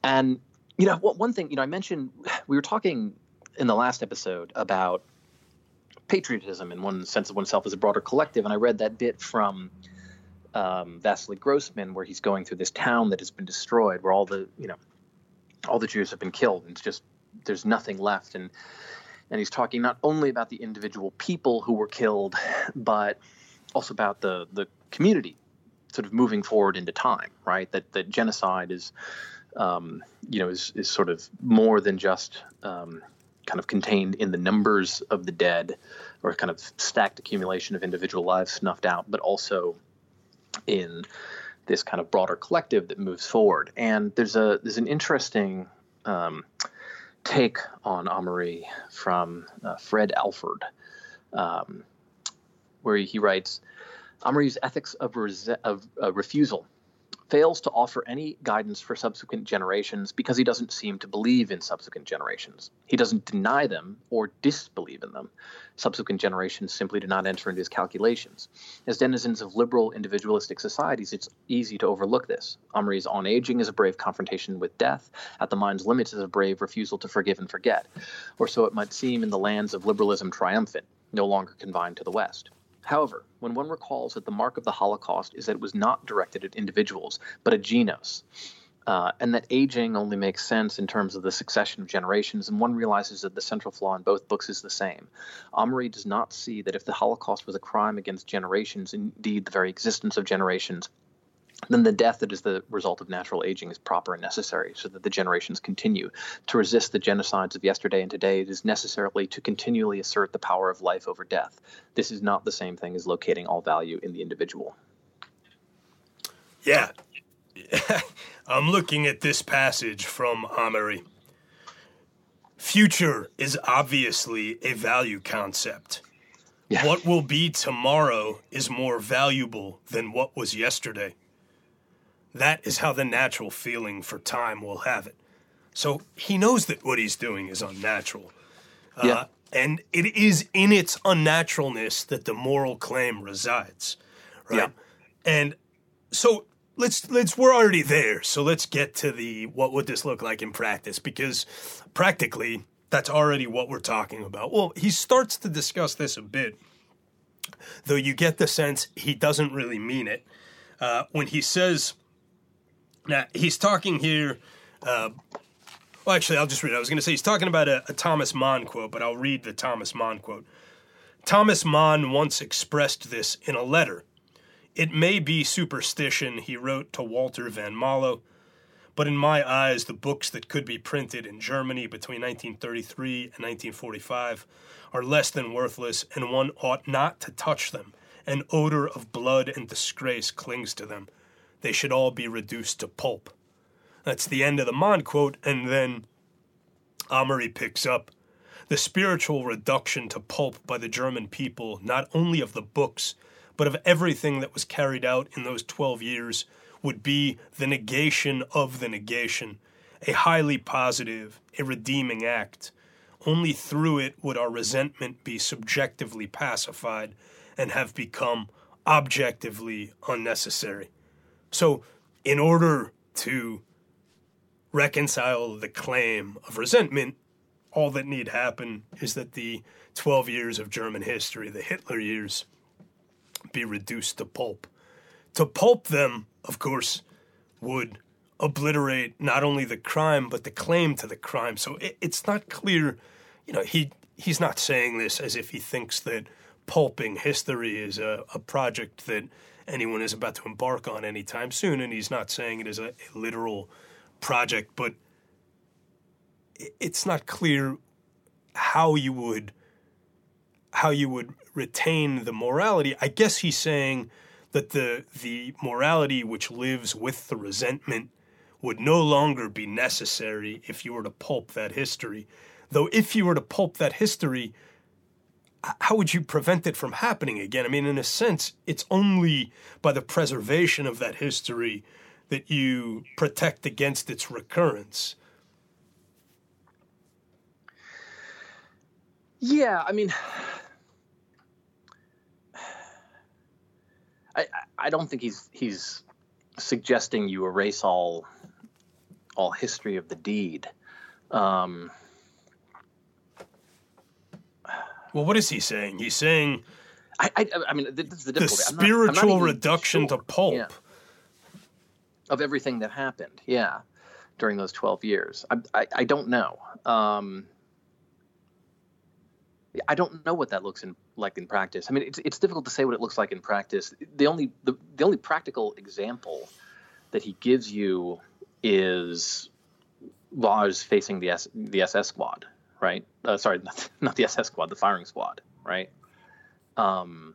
F: And, you know, one thing, you know, I mentioned we were talking in the last episode about patriotism in one sense of oneself as a broader collective. And I read that bit from um, Vasily Grossman where he's going through this town that has been destroyed, where all the, you know, all the Jews have been killed. And it's just, there's nothing left. And, and he's talking not only about the individual people who were killed, but also about the, the community sort of moving forward into time, right? That, that genocide is, um, you know, is, is sort of more than just um, kind of contained in the numbers of the dead or kind of stacked accumulation of individual lives snuffed out, but also in this kind of broader collective that moves forward. And there's a there's an interesting um, take on Améry from uh, Fred Alford, um, where he writes, Améry's ethics of, of uh, refusal fails to offer any guidance for subsequent generations because he doesn't seem to believe in subsequent generations. He doesn't deny them or disbelieve in them. Subsequent generations simply do not enter into his calculations. As denizens of liberal individualistic societies, it's easy to overlook this. Améry's on aging is a brave confrontation with death. At the mind's limits is a brave refusal to forgive and forget. Or so it might seem in the lands of liberalism triumphant, no longer confined to the West. However, when one recalls that the mark of the Holocaust is that it was not directed at individuals, but a genos, uh, and that aging only makes sense in terms of the succession of generations, and one realizes that the central flaw in both books is the same. Améry does not see that if the Holocaust was a crime against generations, indeed the very existence of generations, then the death that is the result of natural aging is proper and necessary so that the generations continue. To resist the genocides of yesterday and today, it is necessarily to continually assert the power of life over death. This is not the same thing as locating all value in the individual.
E: Yeah. I'm looking at this passage from Améry. Future is obviously a value concept. Yeah. What will be tomorrow is more valuable than what was yesterday. That is how the natural feeling for time will have it. So he knows that what he's doing is unnatural. Uh, yeah. and it is in its unnaturalness that the moral claim resides. Right. Yeah. And so let's let's we're already there. So let's get to the what would this look like in practice? Because practically that's already what we're talking about. Well, he starts to discuss this a bit, though you get the sense he doesn't really mean it. Uh, when he says now, he's talking here. Uh, well, actually, I'll just read it. I was going to say he's talking about a, a Thomas Mann quote, but I'll read the Thomas Mann quote. Thomas Mann once expressed this in a letter. It may be superstition, he wrote to Walter von Molo, but in my eyes, the books that could be printed in Germany between 1933 and 1945 are less than worthless, and one ought not to touch them. An odor of blood and disgrace clings to them they should all be reduced to pulp. That's the end of the Mann quote, and then Améry picks up the spiritual reduction to pulp by the German people, not only of the books, but of everything that was carried out in those 12 years, would be the negation of the negation, a highly positive, a redeeming act. Only through it would our resentment be subjectively pacified and have become objectively unnecessary. So, in order to reconcile the claim of resentment, all that need happen is that the 12 years of German history, the Hitler years, be reduced to pulp. To pulp them, of course, would obliterate not only the crime but the claim to the crime. So it, it's not clear, you know, he he's not saying this as if he thinks that pulping history is a, a project that anyone is about to embark on anytime soon. And he's not saying it is a, a literal project, but it's not clear how you would how you would retain the morality. I guess he's saying that the the morality which lives with the resentment would no longer be necessary if you were to pulp that history. Though if you were to pulp that history, how would you prevent it from happening again? I mean, in a sense, it's only by the preservation of that history that you protect against its recurrence.
F: Yeah, I mean, I I don't think he's he's suggesting you erase all all history of the deed. Um,
E: well, what is he saying? He's saying
F: I I, I mean this is the
E: the
F: difficulty. I'm not- I'm not
E: spiritual reduction
F: sure.
E: to pulp.
F: Yeah. of everything that happened. Yeah, during those twelve years, I I, I don't know. Um, I don't know what that looks in, like in practice. I mean, it's it's difficult to say what it looks like in practice. The only the, the only practical example that he gives you is Lars facing the S, the SS squad, right? Uh, sorry, not, not the SS squad, the firing squad, right? Um,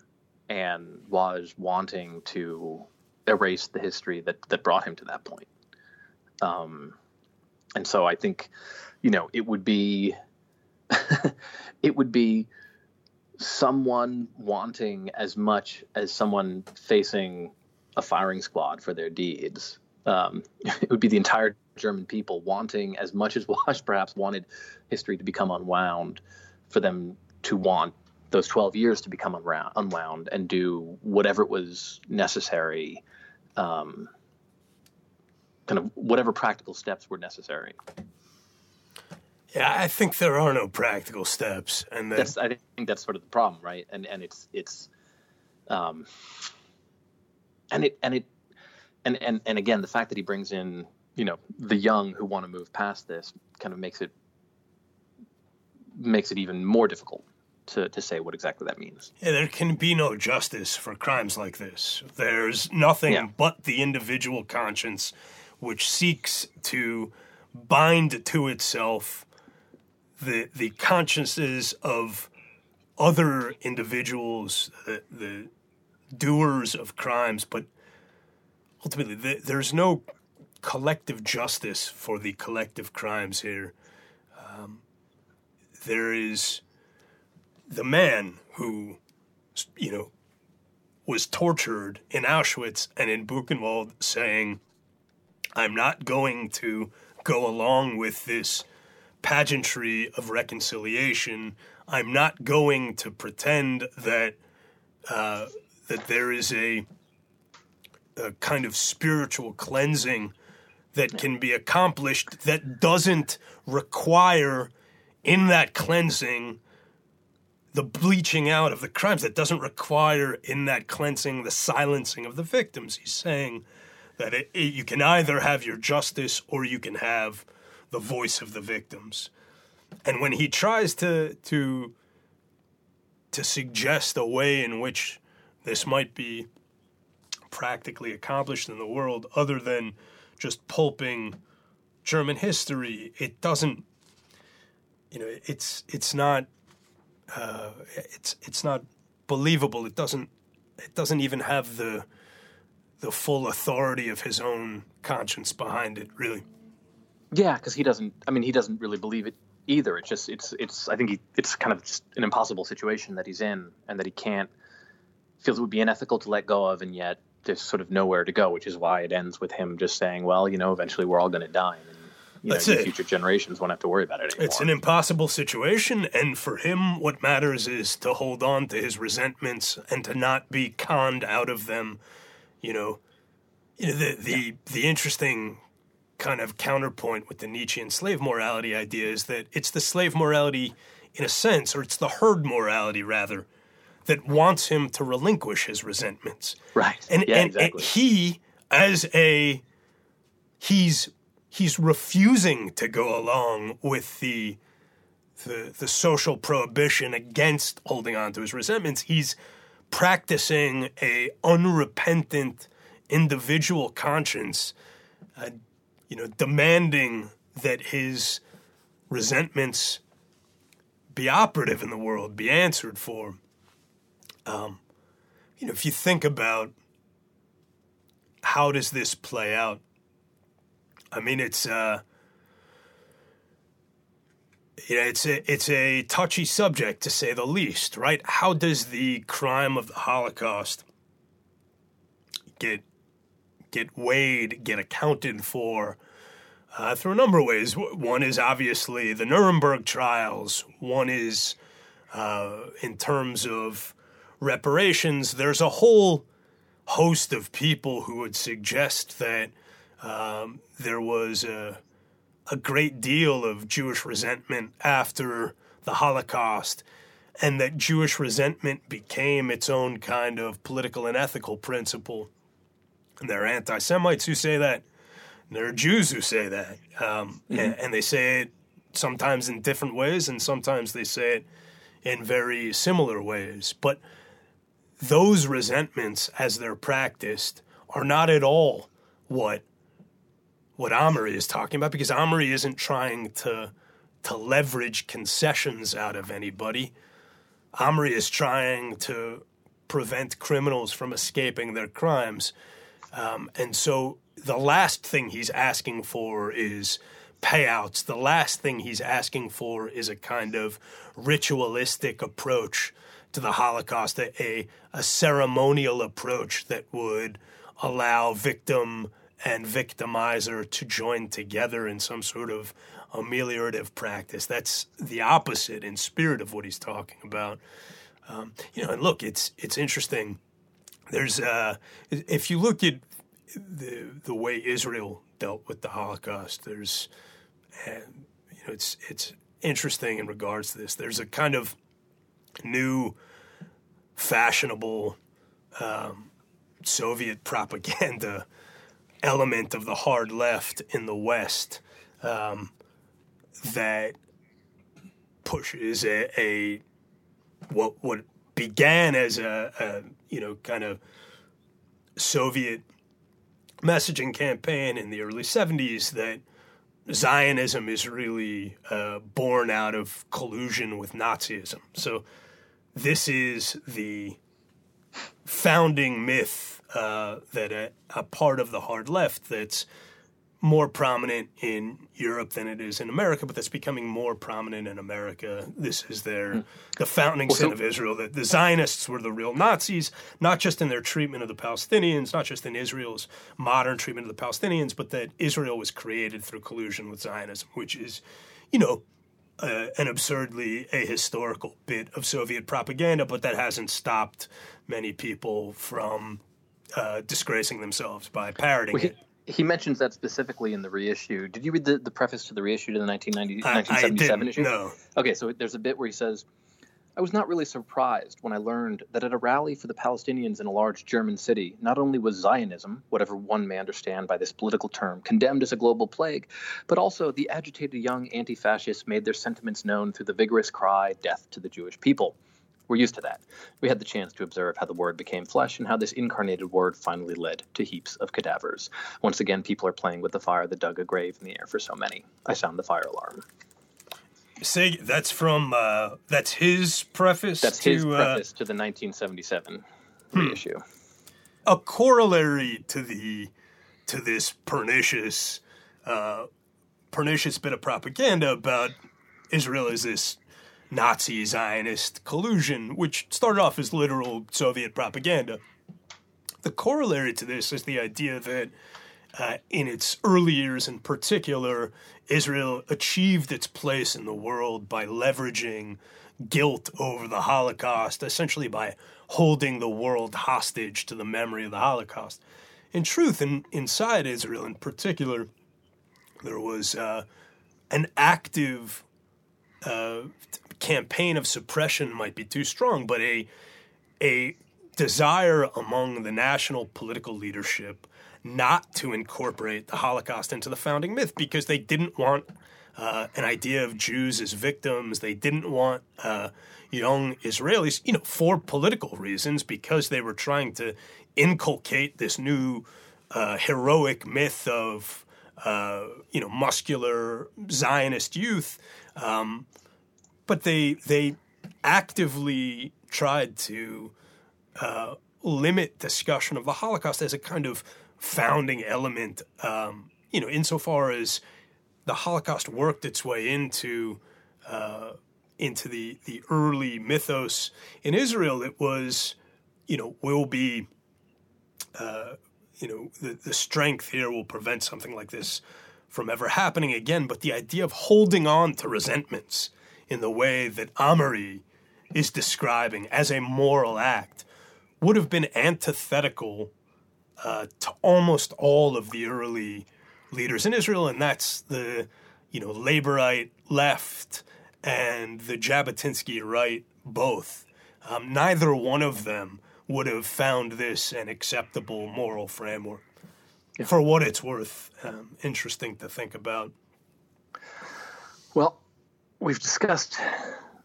F: and was wanting to erase the history that that brought him to that point. Um, and so I think, you know, it would be it would be someone wanting as much as someone facing a firing squad for their deeds. Um, it would be the entire German people wanting as much as Wash perhaps wanted history to become unwound, for them to want those 12 years to become unwound, unwound and do whatever was necessary, um, kind of whatever practical steps were necessary.
E: Yeah, I think there are no practical steps, and that
F: that's I think that's sort of the problem, right? And and it's it's, um, and it and it and and and again, the fact that he brings in you know the young who want to move past this kind of makes it makes it even more difficult to to say what exactly that means.
E: Yeah, there can be no justice for crimes like this. There's nothing
F: Yeah.
E: but the individual conscience which seeks to bind to itself the the consciences of other individuals, the, the doers of crimes, but ultimately the, there's no collective justice for the collective crimes here. Um, there is the man who, you know, was tortured in Auschwitz and in Buchenwald saying, I'm not going to go along with this pageantry of reconciliation. I'm not going to pretend that uh, that there is a, a kind of spiritual cleansing that can be accomplished that doesn't require in that cleansing the bleaching out of the crimes that doesn't require in that cleansing the silencing of the victims. He's saying that it, it- you can either have your justice or you can have the voice of the victims. And when he tries to to to suggest a way in which this might be practically accomplished in the world other than just pulping German history, it doesn't you know, it's it's not uh, it's it's not believable. It doesn't it doesn't even have the the full authority of his own conscience behind it. Really,
F: Yeah, because he doesn't. I mean, he doesn't really believe it either. It's just it's it's. I think he it's kind of just an impossible situation that he's in, and that he can't feels it would be unethical to let go of, and yet there's sort of nowhere to go, which is why it ends with him just saying, "Well, you know, eventually we're all going to die, and you
E: That's
F: your
E: it.
F: future generations won't have to worry about it anymore."
E: it's an impossible situation, and for him, what matters is to hold on to his resentments and to not be conned out of them. You know, you know the the the interesting kind of counterpoint with the Nietzschean slave morality idea is that it's the slave morality in a sense, or it's the herd morality rather, that wants him to relinquish his resentments.
F: right.
E: And,
F: yeah,
E: and,
F: exactly.
E: and he, as a, he's he's refusing to go along with the the the social prohibition against holding on to his resentments. He's practicing a unrepentant individual conscience, uh, you know, demanding that his resentments be operative in the world, be answered for. Um, you know, if you think about how does this play out, I mean, it's uh, you know, it's a it's a touchy subject to say the least, right? How does the crime of the Holocaust get get weighed, get accounted for? Uh, through a number of ways. One is obviously the Nuremberg trials. One is uh, in terms of reparations, there's a whole host of people who would suggest that um, there was a, a great deal of Jewish resentment after the Holocaust, and that Jewish resentment became its own kind of political and ethical principle. And there are anti Semites who say that, there are Jews who say that. Um, mm-hmm. and, and they say it sometimes in different ways, and sometimes they say it in very similar ways. But those resentments, as they're practiced, are not at all what what Améry is talking about, because Améry isn't trying to to leverage concessions out of anybody. Améry is trying to prevent criminals from escaping their crimes. Um, and so the last thing he's asking for is payouts. The last thing he's asking for is a kind of ritualistic approach to the Holocaust, a, a ceremonial approach that would allow victim and victimizer to join together in some sort of ameliorative practice. That's the opposite in spirit of what he's talking about. Um, you know, and look, it's it's interesting. There's uh, if you look at the the way Israel dealt with the Holocaust, there's you know, it's it's interesting in regards to this. There's a kind of new fashionable um, Soviet propaganda element of the hard left in the West um, that pushes a, a, what what began as a, a you know kind of Soviet messaging campaign in the early 70s that Zionism is really uh, born out of collusion with Nazism. So this is the founding myth uh, that a, a, part of the hard left that's more prominent in Europe than it is in America, but that's becoming more prominent in America. This is their hmm. the founding well, sin so, of Israel. That the Zionists were the real Nazis, not just in their treatment of the Palestinians, not just in Israel's modern treatment of the Palestinians, but that Israel was created through collusion with Zionism, which is, you know, uh, an absurdly ahistorical bit of Soviet propaganda, but that hasn't stopped many people from uh, disgracing themselves by parroting well, it.
F: He mentions that specifically in the reissue. Did you read the, the preface to the reissue to the 1990, 1977 issue?
E: No.
F: Okay, so there's a bit where he says, I was not really surprised when I learned that at a rally for the Palestinians in a large German city, not only was Zionism, whatever one may understand by this political term, condemned as a global plague, but also the agitated young anti fascists made their sentiments known through the vigorous cry, Death to the Jewish people. We're used to that. We had the chance to observe how the word became flesh and how this incarnated word finally led to heaps of cadavers. Once again, people are playing with the fire that dug a grave in the air for so many. I sound the fire alarm.
E: Say that's from uh, that's his preface.
F: That's
E: to,
F: his uh, preface to the 1977 hmm. reissue.
E: A corollary to the to this pernicious uh, pernicious bit of propaganda about Israel is this Nazi Zionist collusion, which started off as literal Soviet propaganda. The corollary to this is the idea that uh, in its early years in particular, Israel achieved its place in the world by leveraging guilt over the Holocaust, essentially by holding the world hostage to the memory of the Holocaust. In truth, in, inside Israel in particular, there was uh, an active uh, campaign of suppression, might be too strong, but a, a desire among the national political leadership not to incorporate the Holocaust into the founding myth because they didn't want uh, an idea of Jews as victims. They didn't want uh, young Israelis, you know, for political reasons, because they were trying to inculcate this new uh, heroic myth of, uh, you know, muscular Zionist youth. Um, but they they actively tried to uh, limit discussion of the Holocaust as a kind of founding element, um, you know, insofar as the Holocaust worked its way into uh, into the the early mythos in Israel. It was, you know, will be, uh, you know, the, the strength here will prevent something like this from ever happening again. But the idea of holding on to resentments in the way that Améry is describing as a moral act would have been antithetical uh, to almost all of the early leaders in Israel, and that's the you know Laborite left and the Jabotinsky right both. Um, neither one of them would have found this an acceptable moral framework. Yeah. For what it's worth, um, interesting to think about.
F: Well, we've discussed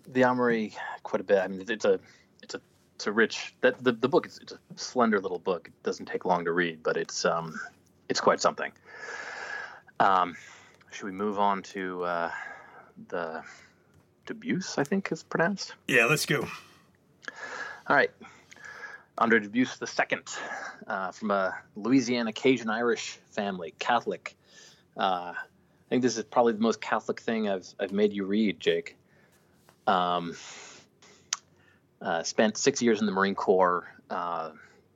F: the Améry quite a bit. I mean, it's a it's a it's a rich that the, the book is it's a slender little book. It doesn't take long to read, but it's um it's quite something. Um, should we move on to uh, the Dubus? I think is pronounced.
E: Yeah, let's go.
F: All right, Andre Dubus the second, uh, from a Louisiana Cajun Irish family, Catholic. Uh, I think this is probably the most Catholic thing I've I've made you read, Jake. Um, uh, spent six years in the Marine Corps. Uh,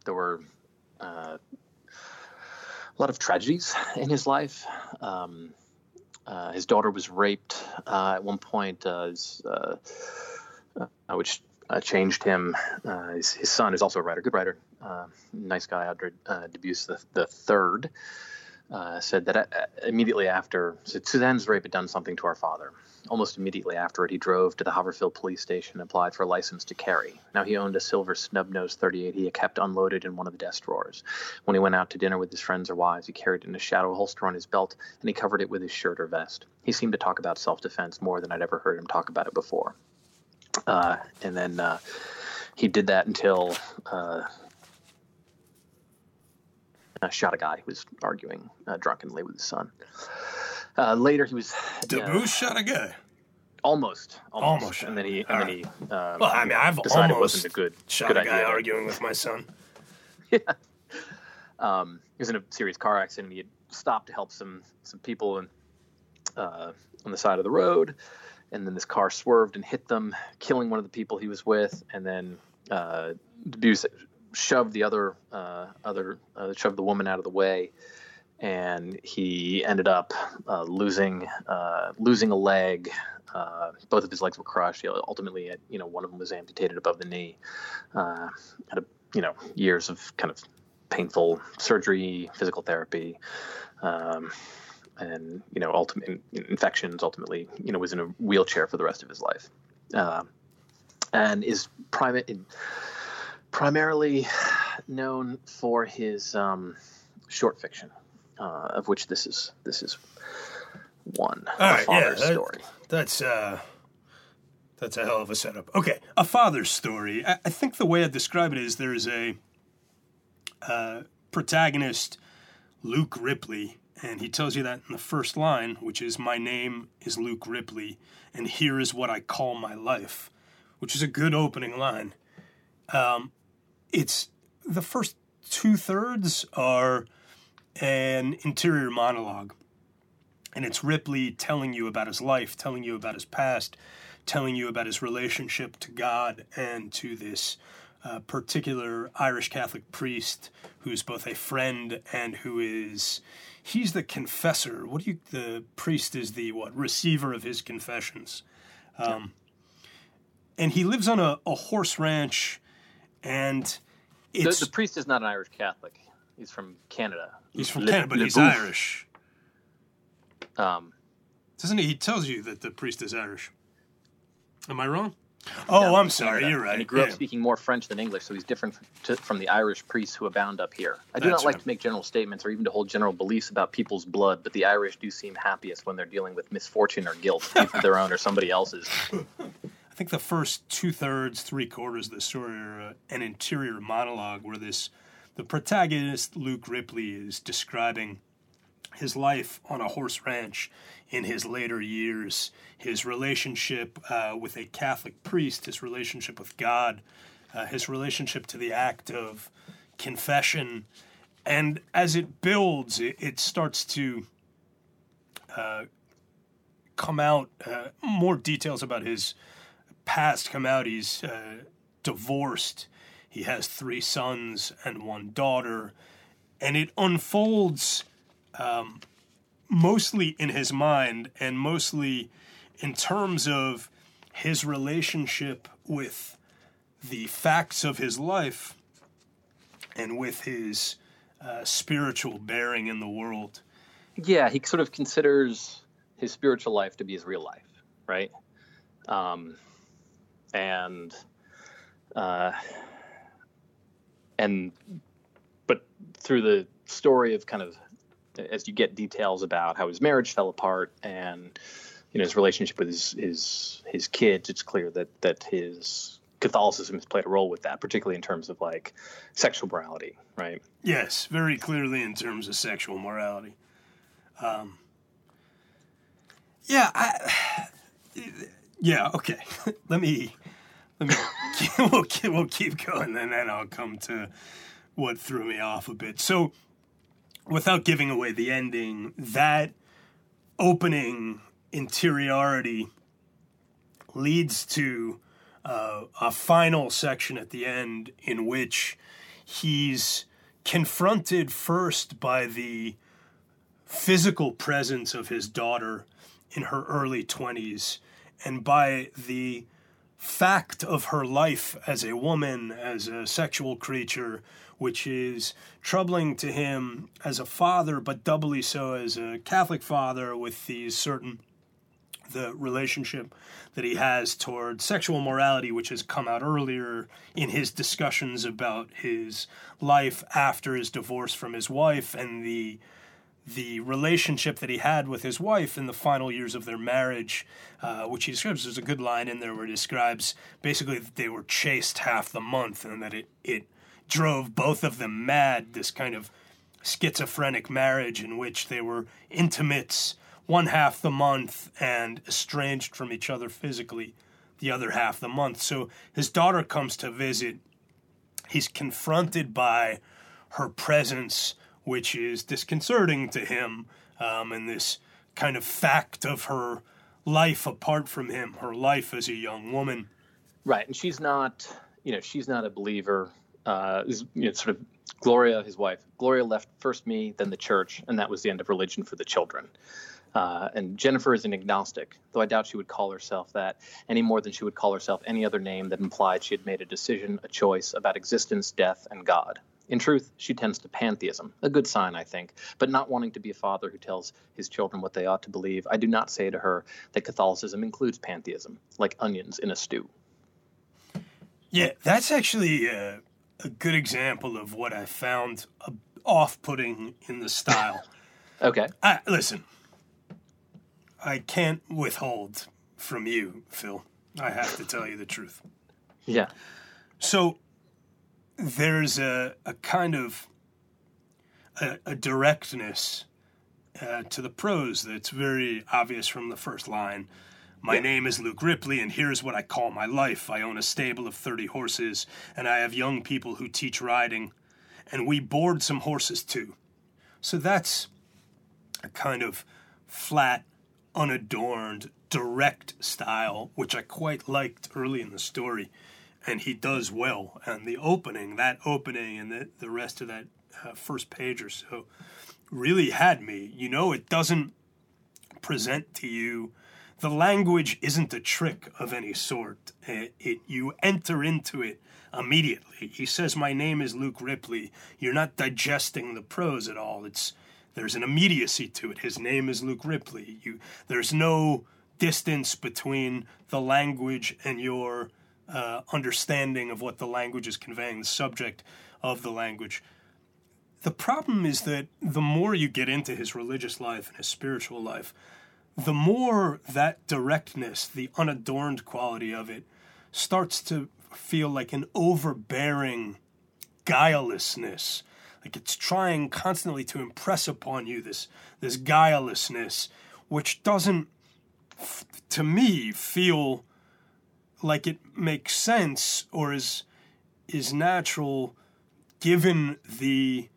F: there were uh, a lot of tragedies in his life. Um, uh, his daughter was raped uh, at one point, uh, his, which changed him. His, his, son is also a writer, good writer, nice guy, Andre Dubus the, the third. Said that immediately after so Suzanne's rape had done something to our father. Almost immediately after it, he drove to the Haverhill police station and applied for a license to carry. Now he owned a silver snub-nosed 38 he had kept unloaded in one of the desk drawers. When he went out to dinner with his friends or wives, he carried it in a shadow holster on his belt, and he covered it with his shirt or vest. He seemed to talk about self-defense more than I'd ever heard him talk about it before. Uh, and then uh, he did that until uh, shot a guy who was arguing uh, drunkenly with his son. Uh, later, he was.
E: Dubus shot a guy.
F: Almost, almost,
E: almost
F: and then he, and then he. Um,
E: well, I mean, I've
F: decided
E: almost
F: it wasn't a good,
E: shot
F: good
E: a guy
F: idea.
E: arguing with my son.
F: yeah. Um, he was in a serious car accident. He had stopped to help some some people in, uh, on the side of the road, and then this car swerved and hit them, killing one of the people he was with, and then uh, Dubus shoved the other uh, other uh, shoved the woman out of the way, and he ended up uh, losing uh, losing a leg. Uh, both of his legs were crushed. He ultimately, you know, one of them was amputated above the knee. Uh, had a, you know years of kind of painful surgery, physical therapy, um, and you know, ultimate infections. Ultimately, you know, was in a wheelchair for the rest of his life, uh, and is private. Primarily known for his um, short fiction, uh, of which this is this is one.
E: All right, yeah, that-
F: story.
E: That's uh, that's a hell of a setup. Okay, a father's story. I, I think the way I describe it is there's a uh, protagonist, Luke Ripley, and he tells you that in the first line, which is "My name is Luke Ripley, and here is what I call my life," which is a good opening line. Um, it's the first two thirds are an interior monologue. And it's Ripley telling you about his life, telling you about his past, telling you about his relationship to God and to this uh, particular Irish Catholic priest who's both a friend and who is he's the confessor. What do you the priest is the what? Receiver of his confessions, um, and he lives on a, a horse ranch, and
F: The,
E: it's
F: the priest is not an Irish Catholic. He's from Canada.
E: he's from
F: Le-
E: Canada, but
F: Le
E: he's
F: Bouffe.
E: Irish,
F: Um,
E: doesn't he? He tells you that the priest is Irish. Am I wrong? Oh, I'm sorry.
F: Canada.
E: You're right.
F: And he grew up speaking more French than English, so he's different to, from the Irish priests who abound up here. I do
E: That's
F: not like
E: right.
F: to make general statements or even to hold general beliefs about people's blood, but the Irish do seem happiest when they're dealing with misfortune or guilt, either their own or somebody else's.
E: I think the first two thirds, three quarters of the story are uh, an interior monologue where this the protagonist Luke Ripley is describing his life on a horse ranch in his later years, his relationship uh, with a Catholic priest, his relationship with God, uh, his relationship to the act of confession, and as it builds, it, it starts to uh, come out. Uh, more details about his past come out. He's uh, divorced. He has three sons and one daughter, and it unfolds um, mostly in his mind and mostly in terms of his relationship with the facts of his life and with his uh, spiritual bearing in the world.
F: Yeah, he sort of considers his spiritual life to be his real life, right? Um, and uh, and but through the story of kind of as you get details about how his marriage fell apart and you know his relationship with his his his kids, it's clear that that his Catholicism has played a role with that, particularly in terms of like sexual morality, right?
E: Yes, very clearly in terms of sexual morality. Um, yeah, I, yeah, okay. let me me we'll, keep, we'll keep going, and then I'll come to what threw me off a bit. So, without giving away the ending, that opening interiority leads to uh, a final section at the end in which he's confronted first by the physical presence of his daughter in her early 20s and by the fact of her life as a woman, as a sexual creature, which is troubling to him as a father, but doubly so as a Catholic father with these certain the relationship that he has toward sexual morality, which has come out earlier in his discussions about his life after his divorce from his wife and the the relationship that he had with his wife in the final years of their marriage, uh, which he describes. There's a good line in there where he describes basically that they were chaste half the month and that it, it drove both of them mad, this kind of schizophrenic marriage in which they were intimates one half the month and estranged from each other physically the other half the month. So his daughter comes to visit. He's confronted by her presence, which is disconcerting to him, um, and this kind of fact of her life apart from him, her life as a young woman.
F: Right, and she's not, you know, she's not a believer. Uh, is, you know, sort of Gloria, his wife. Gloria left first me, then the church, and that was the end of religion for the children. Uh, and Jennifer is an agnostic, though I doubt she would call herself that any more than she would call herself any other name that implied she had made a decision, a choice about existence, death, and God. In truth, she tends to pantheism, a good sign, I think, but not wanting to be a father who tells his children what they ought to believe, I do not say to her that Catholicism includes pantheism, like onions in a stew.
E: Yeah, that's actually a, a good example of what I found off putting in the style.
F: okay.
E: I, listen, I can't withhold from you, Phil. I have to tell you the truth.
F: Yeah.
E: So there's a, a kind of a, a directness uh, to the prose that's very obvious from the first line. My yeah. name is Luke Ripley, and here's what I call my life. I own a stable of 30 horses, and I have young people who teach riding, and we board some horses too. So that's a kind of flat, unadorned, direct style, which I quite liked early in the story. And he does well. And the opening, that opening, and the, the rest of that uh, first page or so really had me. You know, it doesn't present to you. The language isn't a trick of any sort. It, it, you enter into it immediately. He says, "My name is Luke Ripley." You're not digesting the prose at all. It's there's an immediacy to it. His name is Luke Ripley. You, there's no distance between the language and your uh, understanding of what the language is conveying, the subject of the language. The problem is that the more you get into his religious life and his spiritual life, the more that directness, the unadorned quality of it, starts to feel like an overbearing guilelessness like it's trying constantly to impress upon you this this guilelessness, which doesn't, to me, feel like it makes sense or is is natural, given the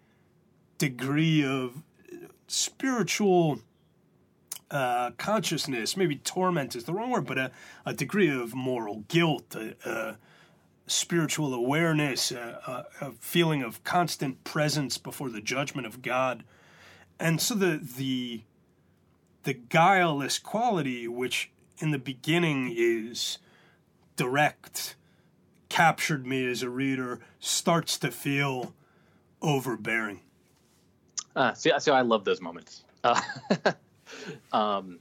E: degree of spiritual uh, consciousness, maybe torment is the wrong word, but a, a degree of moral guilt, a, a, spiritual awareness, a, a, feeling of constant presence before the judgment of God, and so the the the guileless quality, which in the beginning is direct, captured me as a reader, starts to feel overbearing.
F: Uh, see, see, I love those moments. Uh, um,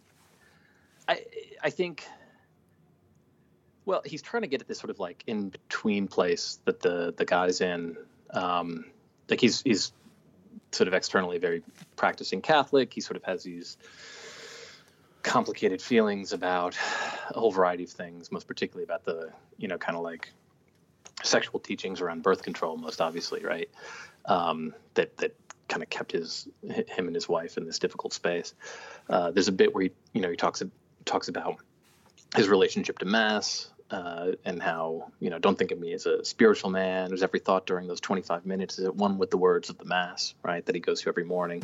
F: I, I think. Well, he's trying to get at this sort of like in between place that the the guy's in. Um, like he's he's sort of externally very practicing Catholic. He sort of has these complicated feelings about a whole variety of things, most particularly about the, you know, kind of like sexual teachings around birth control, most obviously, right? Um, that that kind of kept his him and his wife in this difficult space. Uh, there's a bit where he, you know, he talks talks about his relationship to mass, uh, and how you know don't think of me as a spiritual man whose every thought during those 25 minutes is at one with the words of the mass right that he goes to every morning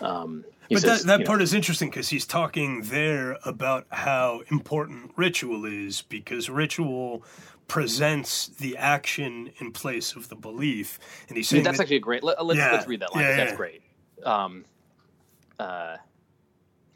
E: um, but says, that, that part know, is interesting because he's talking there about how important ritual is because ritual presents the action in place of the belief and he's saying
F: that's that, actually a great let, us yeah, let's read that line yeah, that's yeah. great um, uh,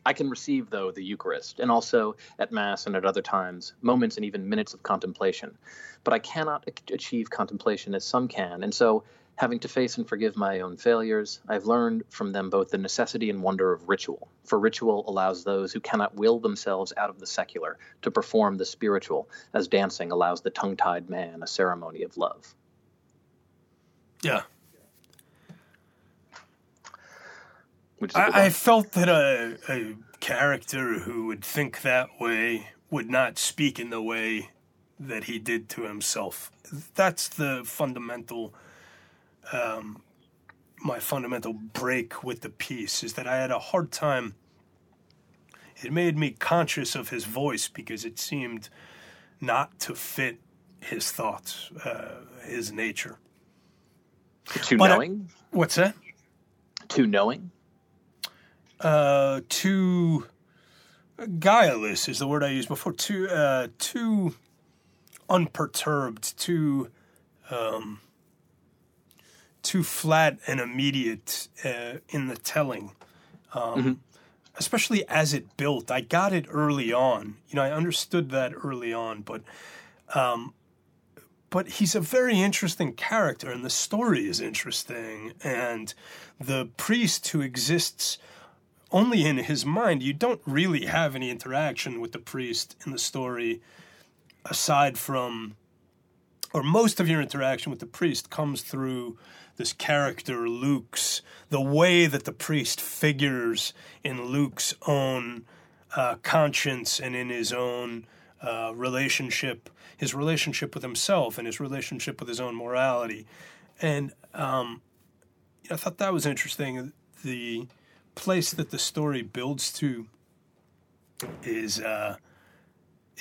F: I can receive, though, the Eucharist, and also at Mass and at other times, moments and even minutes of contemplation. But I cannot achieve contemplation as some can, and so, having to face and forgive my own failures, I've learned from them both the necessity and wonder of ritual. For ritual allows those who cannot will themselves out of the secular to perform the spiritual, as dancing allows the tongue tied man a ceremony of love.
E: Yeah, I, I, felt that a, a character who would think that way would not speak in the way that he did to himself. That's the fundamental, um, my fundamental break with the piece is that I had a hard time. It made me conscious of his voice because it seemed not to fit his thoughts, uh, his nature.
F: Too but knowing?
E: I, what's that?
F: Too knowing?
E: uh, too guileless is the word I used before. Too uh, too unperturbed. Too um, too flat and immediate uh, in the telling. Um, mm-hmm. Especially as it built, I got it early on. You know, I understood that early on, but um, but he's a very interesting character, and the story is interesting, and the priest who exists only in his mind. You don't really have any interaction with the priest in the story aside from, or most of your interaction with the priest comes through this character, Luke's, the way that the priest figures in Luke's own uh, conscience and in his own uh, relationship, his relationship with himself and his relationship with his own morality. And um, I thought that was interesting. The place that the story builds to is uh,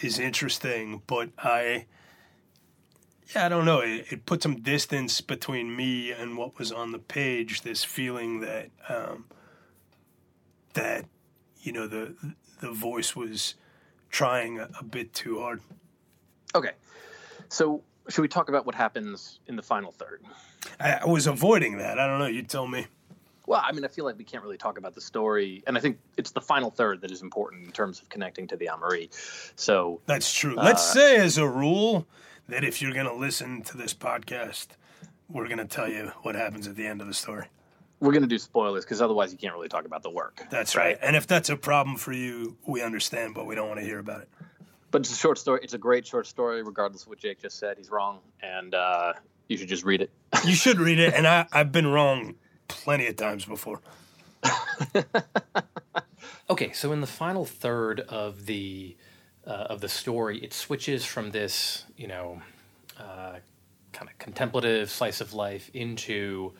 E: is interesting, but I yeah, I don't know. It, it, put some distance between me and what was on the page. This feeling that um, that you know the the voice was trying a, a bit too hard.
F: Okay, so should we talk about what happens in the final third?
E: I, I was avoiding that. I don't know. You tell me.
F: Well, I mean, I feel like we can't really talk about the story, and I think it's the final third that is important in terms of connecting to the Améry. So
E: that's true. Uh, Let's say, as a rule, that if you're going to listen to this podcast, we're going to tell you what happens at the end of the story.
F: We're going to do spoilers because otherwise you can't really talk about the work.
E: That's right. right. And if that's a problem for you, we understand, but we don't want to hear about it.
F: But it's a short story. It's a great short story, regardless of what Jake just said. He's wrong, and uh, you should just read it.
E: you should read it, and I, I've been wrong plenty of times before.
D: okay, so in the final third of the uh, of the story, it switches from this, you know, uh, kind of contemplative slice of life into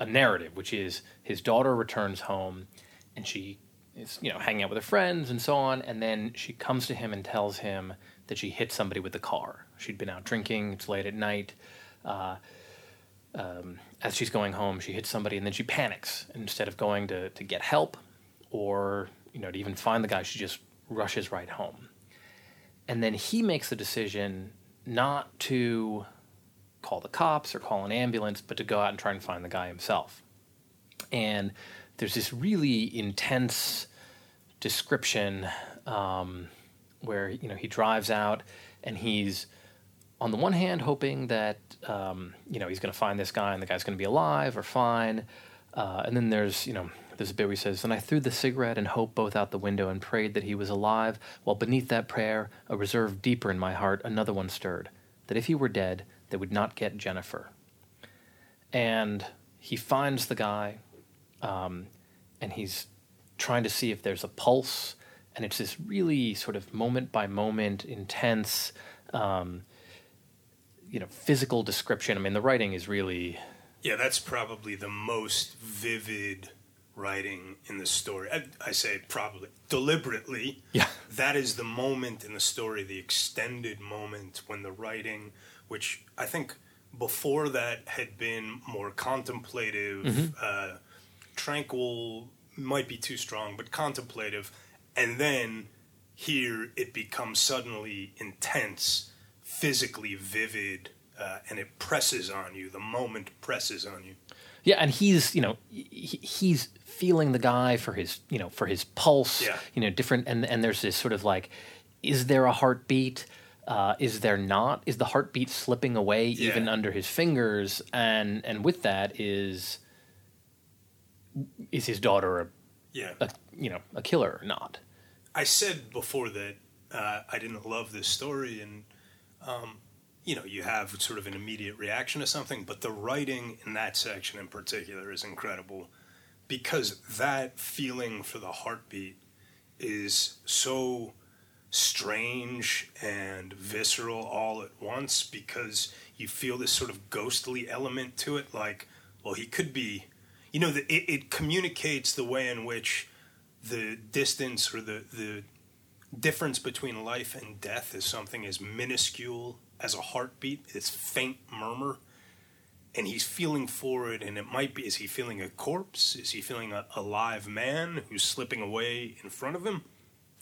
D: a narrative, which is his daughter returns home, and she is, you know, hanging out with her friends and so on, and then she comes to him and tells him that she hit somebody with the car. She'd been out drinking. It's late at night. Uh, um, as she's going home, she hits somebody and then she panics. instead of going to, to get help or you know to even find the guy, she just rushes right home. And then he makes the decision not to call the cops or call an ambulance, but to go out and try and find the guy himself. And there's this really intense description um,
F: where you know he drives out and he's on the one hand hoping that um, you know he's going to find this guy and the guy's going to be alive or fine, uh, and then there's you know there's a bit where he says, "Then I threw the cigarette and hope both out the window and prayed that he was alive, while beneath that prayer, a reserve deeper in my heart, another one stirred, that if he were dead, they would not get Jennifer." And he finds the guy, um, and he's trying to see if there's a pulse, and it's this really sort of moment by moment, intense. Um, you know, physical description. I mean, the writing is really
E: Yeah, that's probably the most vivid writing in the story. I, I say probably deliberately.
F: Yeah.
E: That is the moment in the story, the extended moment when the writing, which I think before that had been more contemplative, uh, tranquil, might be too strong, but contemplative. And then here it becomes suddenly intense, physically vivid, uh, and it presses on you. The moment presses on you.
F: Yeah, and he's you know he, he's feeling the guy for his you know for his pulse.
E: Yeah.
F: You know, different and and there's this sort of like, is there a heartbeat? Uh, is there not? Is the heartbeat slipping away even under his fingers? And and with that is is his daughter a,
E: Yeah.
F: a you know a killer or not?
E: I said before that uh, I didn't love this story, and um, you know, you have sort of an immediate reaction to something, but the writing in that section in particular is incredible because that feeling for the heartbeat is so strange and visceral all at once because you feel this sort of ghostly element to it like well he could be you know the, it, it communicates the way in which the distance or the the difference between life and death is something as minuscule as a heartbeat this faint murmur and he's feeling for it and it might be is he feeling a corpse? Is he feeling a, a live man who's slipping away in front of him?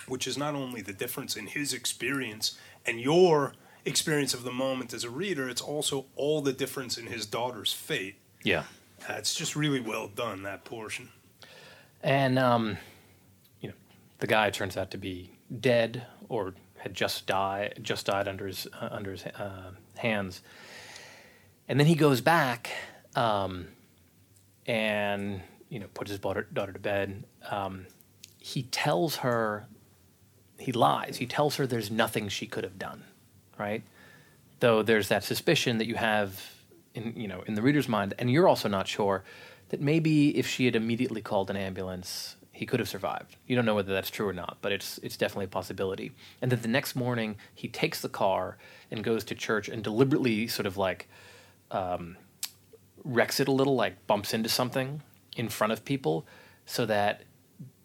E: Which is not only the difference in his experience and your experience of the moment as a reader it's also all the difference in his daughter's fate.
F: Yeah.
E: uh, it's just really well done that portion.
F: And um, you know, the guy turns out to be dead or had just died, just died under his uh, under his uh, hands. And then he goes back um, and you know puts his daughter, daughter to bed. Um, he tells her he lies. He tells her there's nothing she could have done, right? Though there's that suspicion that you have in you know in the reader's mind, and you're also not sure that maybe if she had immediately called an ambulance, he could have survived. You don't know whether that's true or not, but it's it's definitely a possibility. And then the next morning, he takes the car and goes to church and deliberately sort of like um, wrecks it a little, like bumps into something in front of people, so that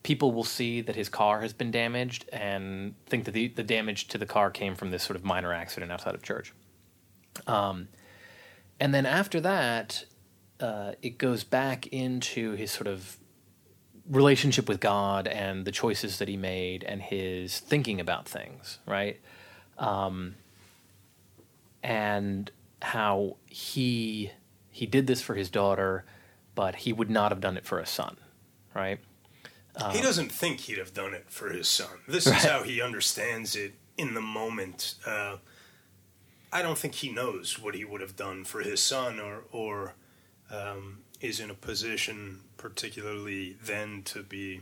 F: people will see that his car has been damaged and think that the, the damage to the car came from this sort of minor accident outside of church. Um, and then after that, uh, it goes back into his sort of relationship with God and the choices that he made and his thinking about things, right? Um, and how he he did this for his daughter, but he would not have done it for a son, right?
E: he doesn't think he'd have done it for his son. This is how he understands it in the moment. Uh, I don't think he knows what he would have done for his son, or or um, is in a position, particularly then, to be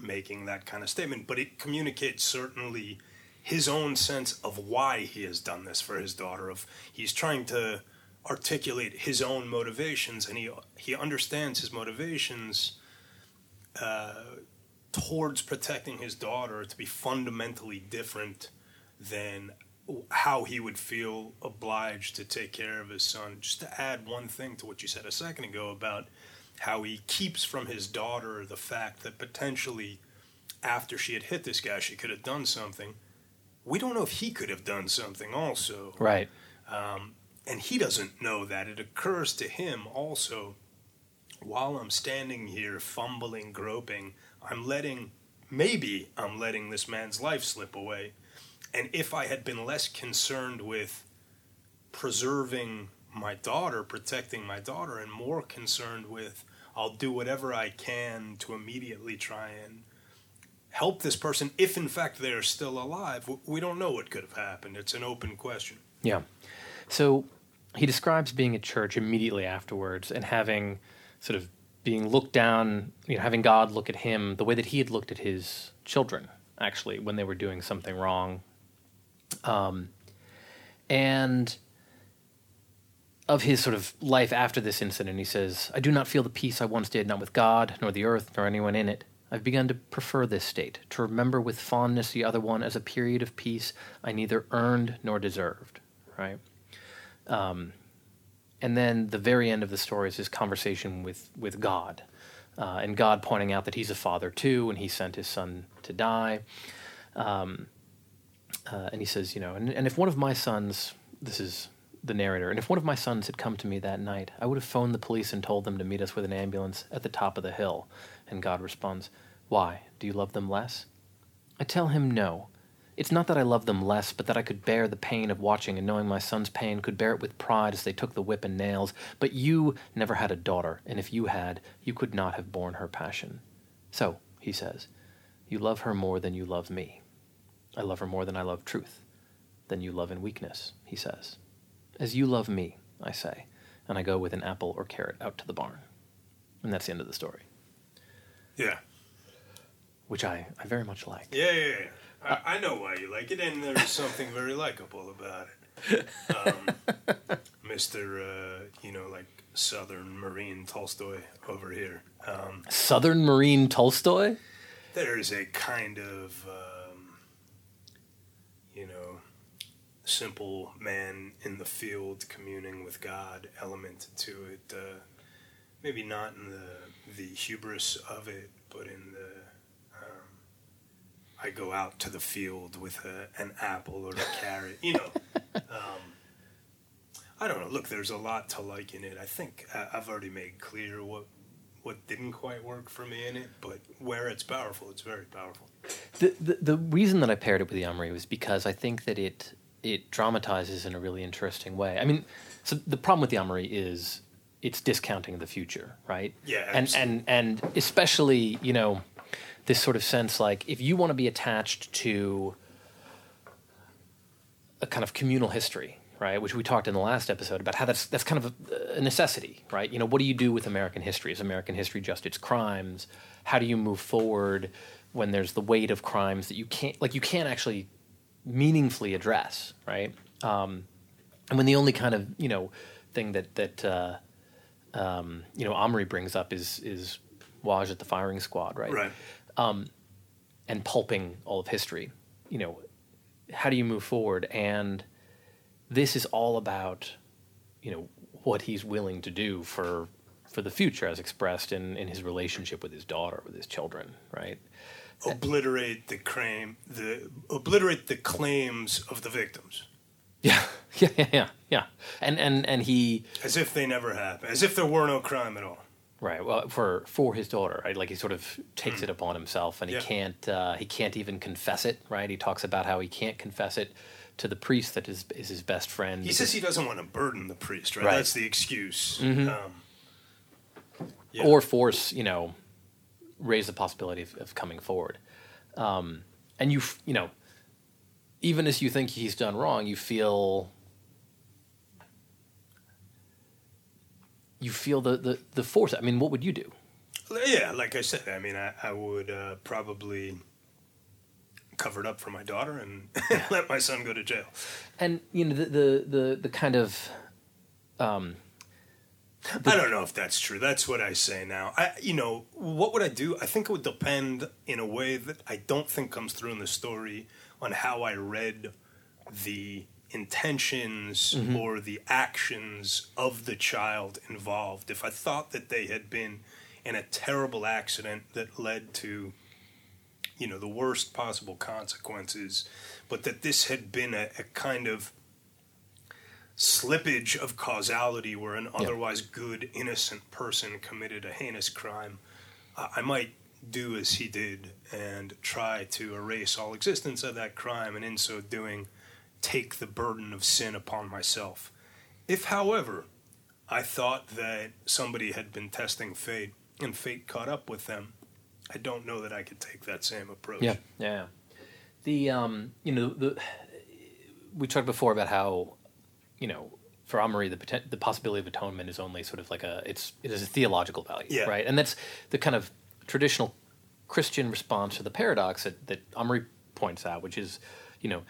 E: making that kind of statement. But it communicates certainly his own sense of why he has done this for his daughter. Of he's trying to articulate his own motivations, and he he understands his motivations uh, towards protecting his daughter to be fundamentally different than how he would feel obliged to take care of his son. Just to add one thing to what you said a second ago about how he keeps from his daughter the fact that potentially after she had hit this guy, she could have done something. We don't know if he could have done something also
F: Right.
E: Um, and he doesn't know that. It occurs to him also while I'm standing here fumbling, groping, I'm letting, maybe I'm letting this man's life slip away. And if I had been less concerned with preserving my daughter, protecting my daughter, and more concerned with, I'll do whatever I can to immediately try and help this person if in fact they're still alive. We don't know what could have happened. It's an open question.
F: Yeah. So he describes being at church immediately afterwards and having sort of being looked down, you know, having God look at him the way that he had looked at his children, actually, when they were doing something wrong. Um, and of his sort of life after this incident, he says, I do not feel the peace I once did, not with God, nor the earth, nor anyone in it. I've begun to prefer this state, to remember with fondness the other one as a period of peace I neither earned nor deserved. Right? Um, and then the very end of the story is his conversation with, with God. Uh, and God pointing out that he's a father too, and he sent his son to die. Um, uh, and he says, you know, and, and if one of my sons, this is the narrator, and if one of my sons had come to me that night, I would have phoned the police and told them to meet us with an ambulance at the top of the hill. And God responds, Why? Do you love them less? I tell him no. It's not that I love them less, but that I could bear the pain of watching and knowing my son's pain, could bear it with pride as they took the whip and nails. But you never had a daughter, and if you had, you could not have borne her passion. So, he says, you love her more than you love me. I love her more than I love truth, than you love in weakness, he says. As you love me, I say, and I go with an apple or carrot out to the barn. And that's the end of the story,
E: Yeah.
F: which I, I very much like.
E: Yeah, yeah, yeah. I, I know why you like it, and there's something very likable about it. Um, Mr. Uh, you know, like Southern Marine Tolstoy over here. Um,
F: Southern Marine Tolstoy?
E: there's a kind of, um, you know, simple man in the field communing with God element to it. Uh, maybe not in the the hubris of it, but in the um, I go out to the field with a, an apple or a carrot. You know, um, I don't know. Look, there's a lot to like in it. I think I, I've already made clear what what didn't quite work for me in it, but where it's powerful, it's very powerful.
F: The, the the reason that I paired it with the Améry was because I think that it it dramatizes in a really interesting way. I mean, so the problem with the Améry is it's discounting the future, right?
E: Yeah,
F: and
E: absolutely.
F: and and especially you know this sort of sense like if you want to be attached to a kind of communal history, right? Which we talked in the last episode about how that's that's kind of a, a necessity, right? You know, what do you do with American history? Is American history just its crimes? How do you move forward when there's the weight of crimes that you can't like you can't actually meaningfully address, right? Um, and when the only kind of you know thing that that uh, um, you know Améry brings up is is Waj at the firing squad, right?
E: Right.
F: and pulping all of history. You know, how do you move forward? And this is all about, you know, what he's willing to do for for the future, as expressed in in his relationship with his daughter, with his children, right?
E: Obliterate the claim, the obliterate the claims of the victims,
F: Yeah, yeah, yeah, yeah, yeah. And and and he,
E: as if they never happened, as if there were no crime at all.
F: right? Well, for for his daughter, right? Like he sort of takes it upon himself, and he
E: Yeah.
F: can't uh, he can't even confess it, right? He talks about how he can't confess it to the priest that is is his best friend.
E: He says he doesn't want to burden the priest, right?
F: Right.
E: That's the excuse. Um, yeah.
F: or force you know raise the possibility of, of coming forward. Um, and you you know even as you think he's done wrong you feel you feel the, the, the force. I mean what would you do?
E: Yeah, like I said, I mean, I, I would uh, probably cover it up for my daughter and let my son go to jail.
F: and you know the the the, the kind of
E: I don't know if that's true. That's what I say now. I, you know, what would I do? I think it would depend in a way that I don't think comes through in the story on how I read the intentions mm-hmm. or the actions of the child involved. If I thought that they had been in a terrible accident that led to, you know, the worst possible consequences, but that this had been a, a kind of slippage of causality where an otherwise good, innocent person committed a heinous crime, uh, I might do as he did and try to erase all existence of that crime, and in so doing, take the burden of sin upon myself. If, however, I thought that somebody had been testing fate and fate caught up with them, I don't know that I could take that same approach.
F: Yeah, yeah. The um, you know, the we talked before about how, you know, for Améry, the poten- the possibility of atonement is only sort of like a it's it is a theological value,
E: Yeah.
F: right? And that's the kind of traditional Christian response to the paradox that that Améry points out, which is, you know,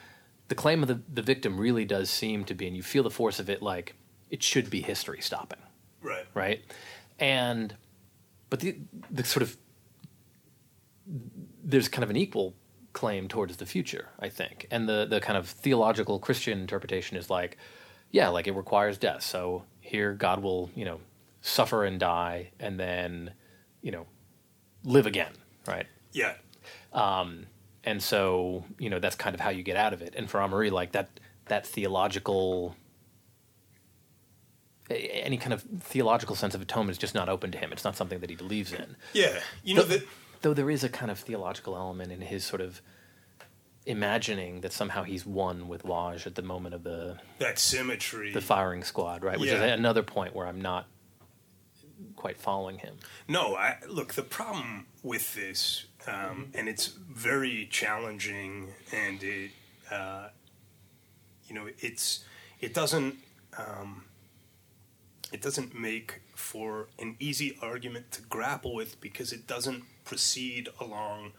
F: the claim of the the victim really does seem to be, and you feel the force of it, like it should be history stopping
E: Right.
F: right? And but the the sort of there's kind of an equal claim towards the future, I think. And the the kind of theological Christian interpretation is like, yeah, like it requires death. So here God will, you know, suffer and die and then, you know, live again, right?
E: Yeah.
F: Um, and so you know that's kind of how you get out of it. And for Améry, like that that theological any kind of theological sense of atonement is just not open to him. It's not something that he believes in.
E: Yeah. You know
F: Though-
E: that.
F: Though there is a kind of theological element in his sort of imagining that somehow he's one with Waj at the moment of the
E: That symmetry.
F: the firing squad, right? Which is another point where I'm not quite following him.
E: No, I look. The problem with this, um, and it's very challenging, and it, uh, you know, it's it doesn't um, it doesn't make for an easy argument to grapple with because it doesn't proceed along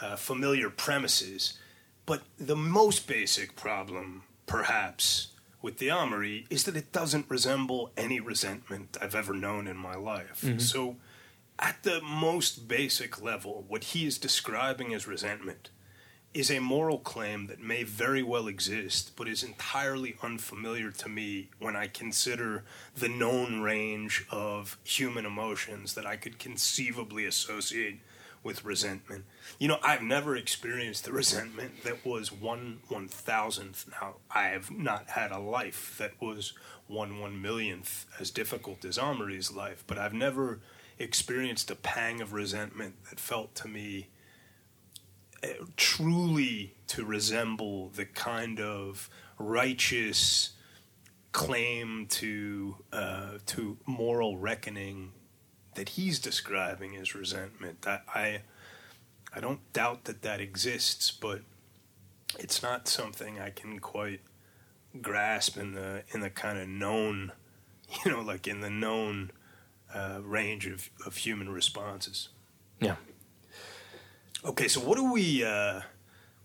E: uh, familiar premises. But the most basic problem, perhaps, with the Améry is that it doesn't resemble any resentment I've ever known in my life. So, at the most basic level, what he is describing as resentment is a moral claim that may very well exist, but is entirely unfamiliar to me when I consider the known range of human emotions that I could conceivably associate with resentment. You know, I've never experienced the resentment that was one one thousandth. Now, I have not had a life that was one one millionth as difficult as Améry's life, but I've never experienced a pang of resentment that felt to me uh, truly to resemble the kind of righteous claim to uh, to moral reckoning that he's describing is resentment. I, I I don't doubt that that exists, but it's not something I can quite grasp in the in the kind of known, you know, like in the known uh, range of, of human responses.
F: Yeah.
E: Okay, so what do we? Uh,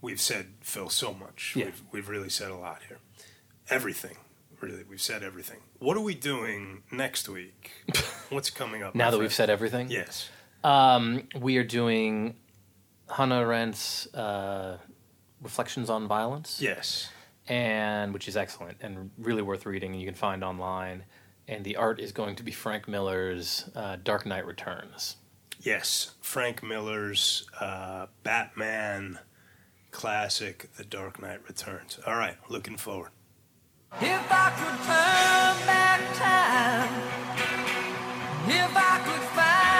E: we've said Phil so much.
F: Yeah.
E: We've we've really said a lot here. Everything, really, we've said everything. What are we doing next week? What's coming up?
F: Now that we've said everything,
E: yes,
F: Um, we are doing Hannah Arendt's uh, Reflections on Violence,
E: yes,
F: and which is excellent and really worth reading. And you can find online. And the art is going to be Frank Miller's uh, Dark Knight Returns.
E: yes. Frank Miller's uh, Batman classic, The Dark Knight Returns. All right, looking forward.
G: If I could turn back time, if I could find.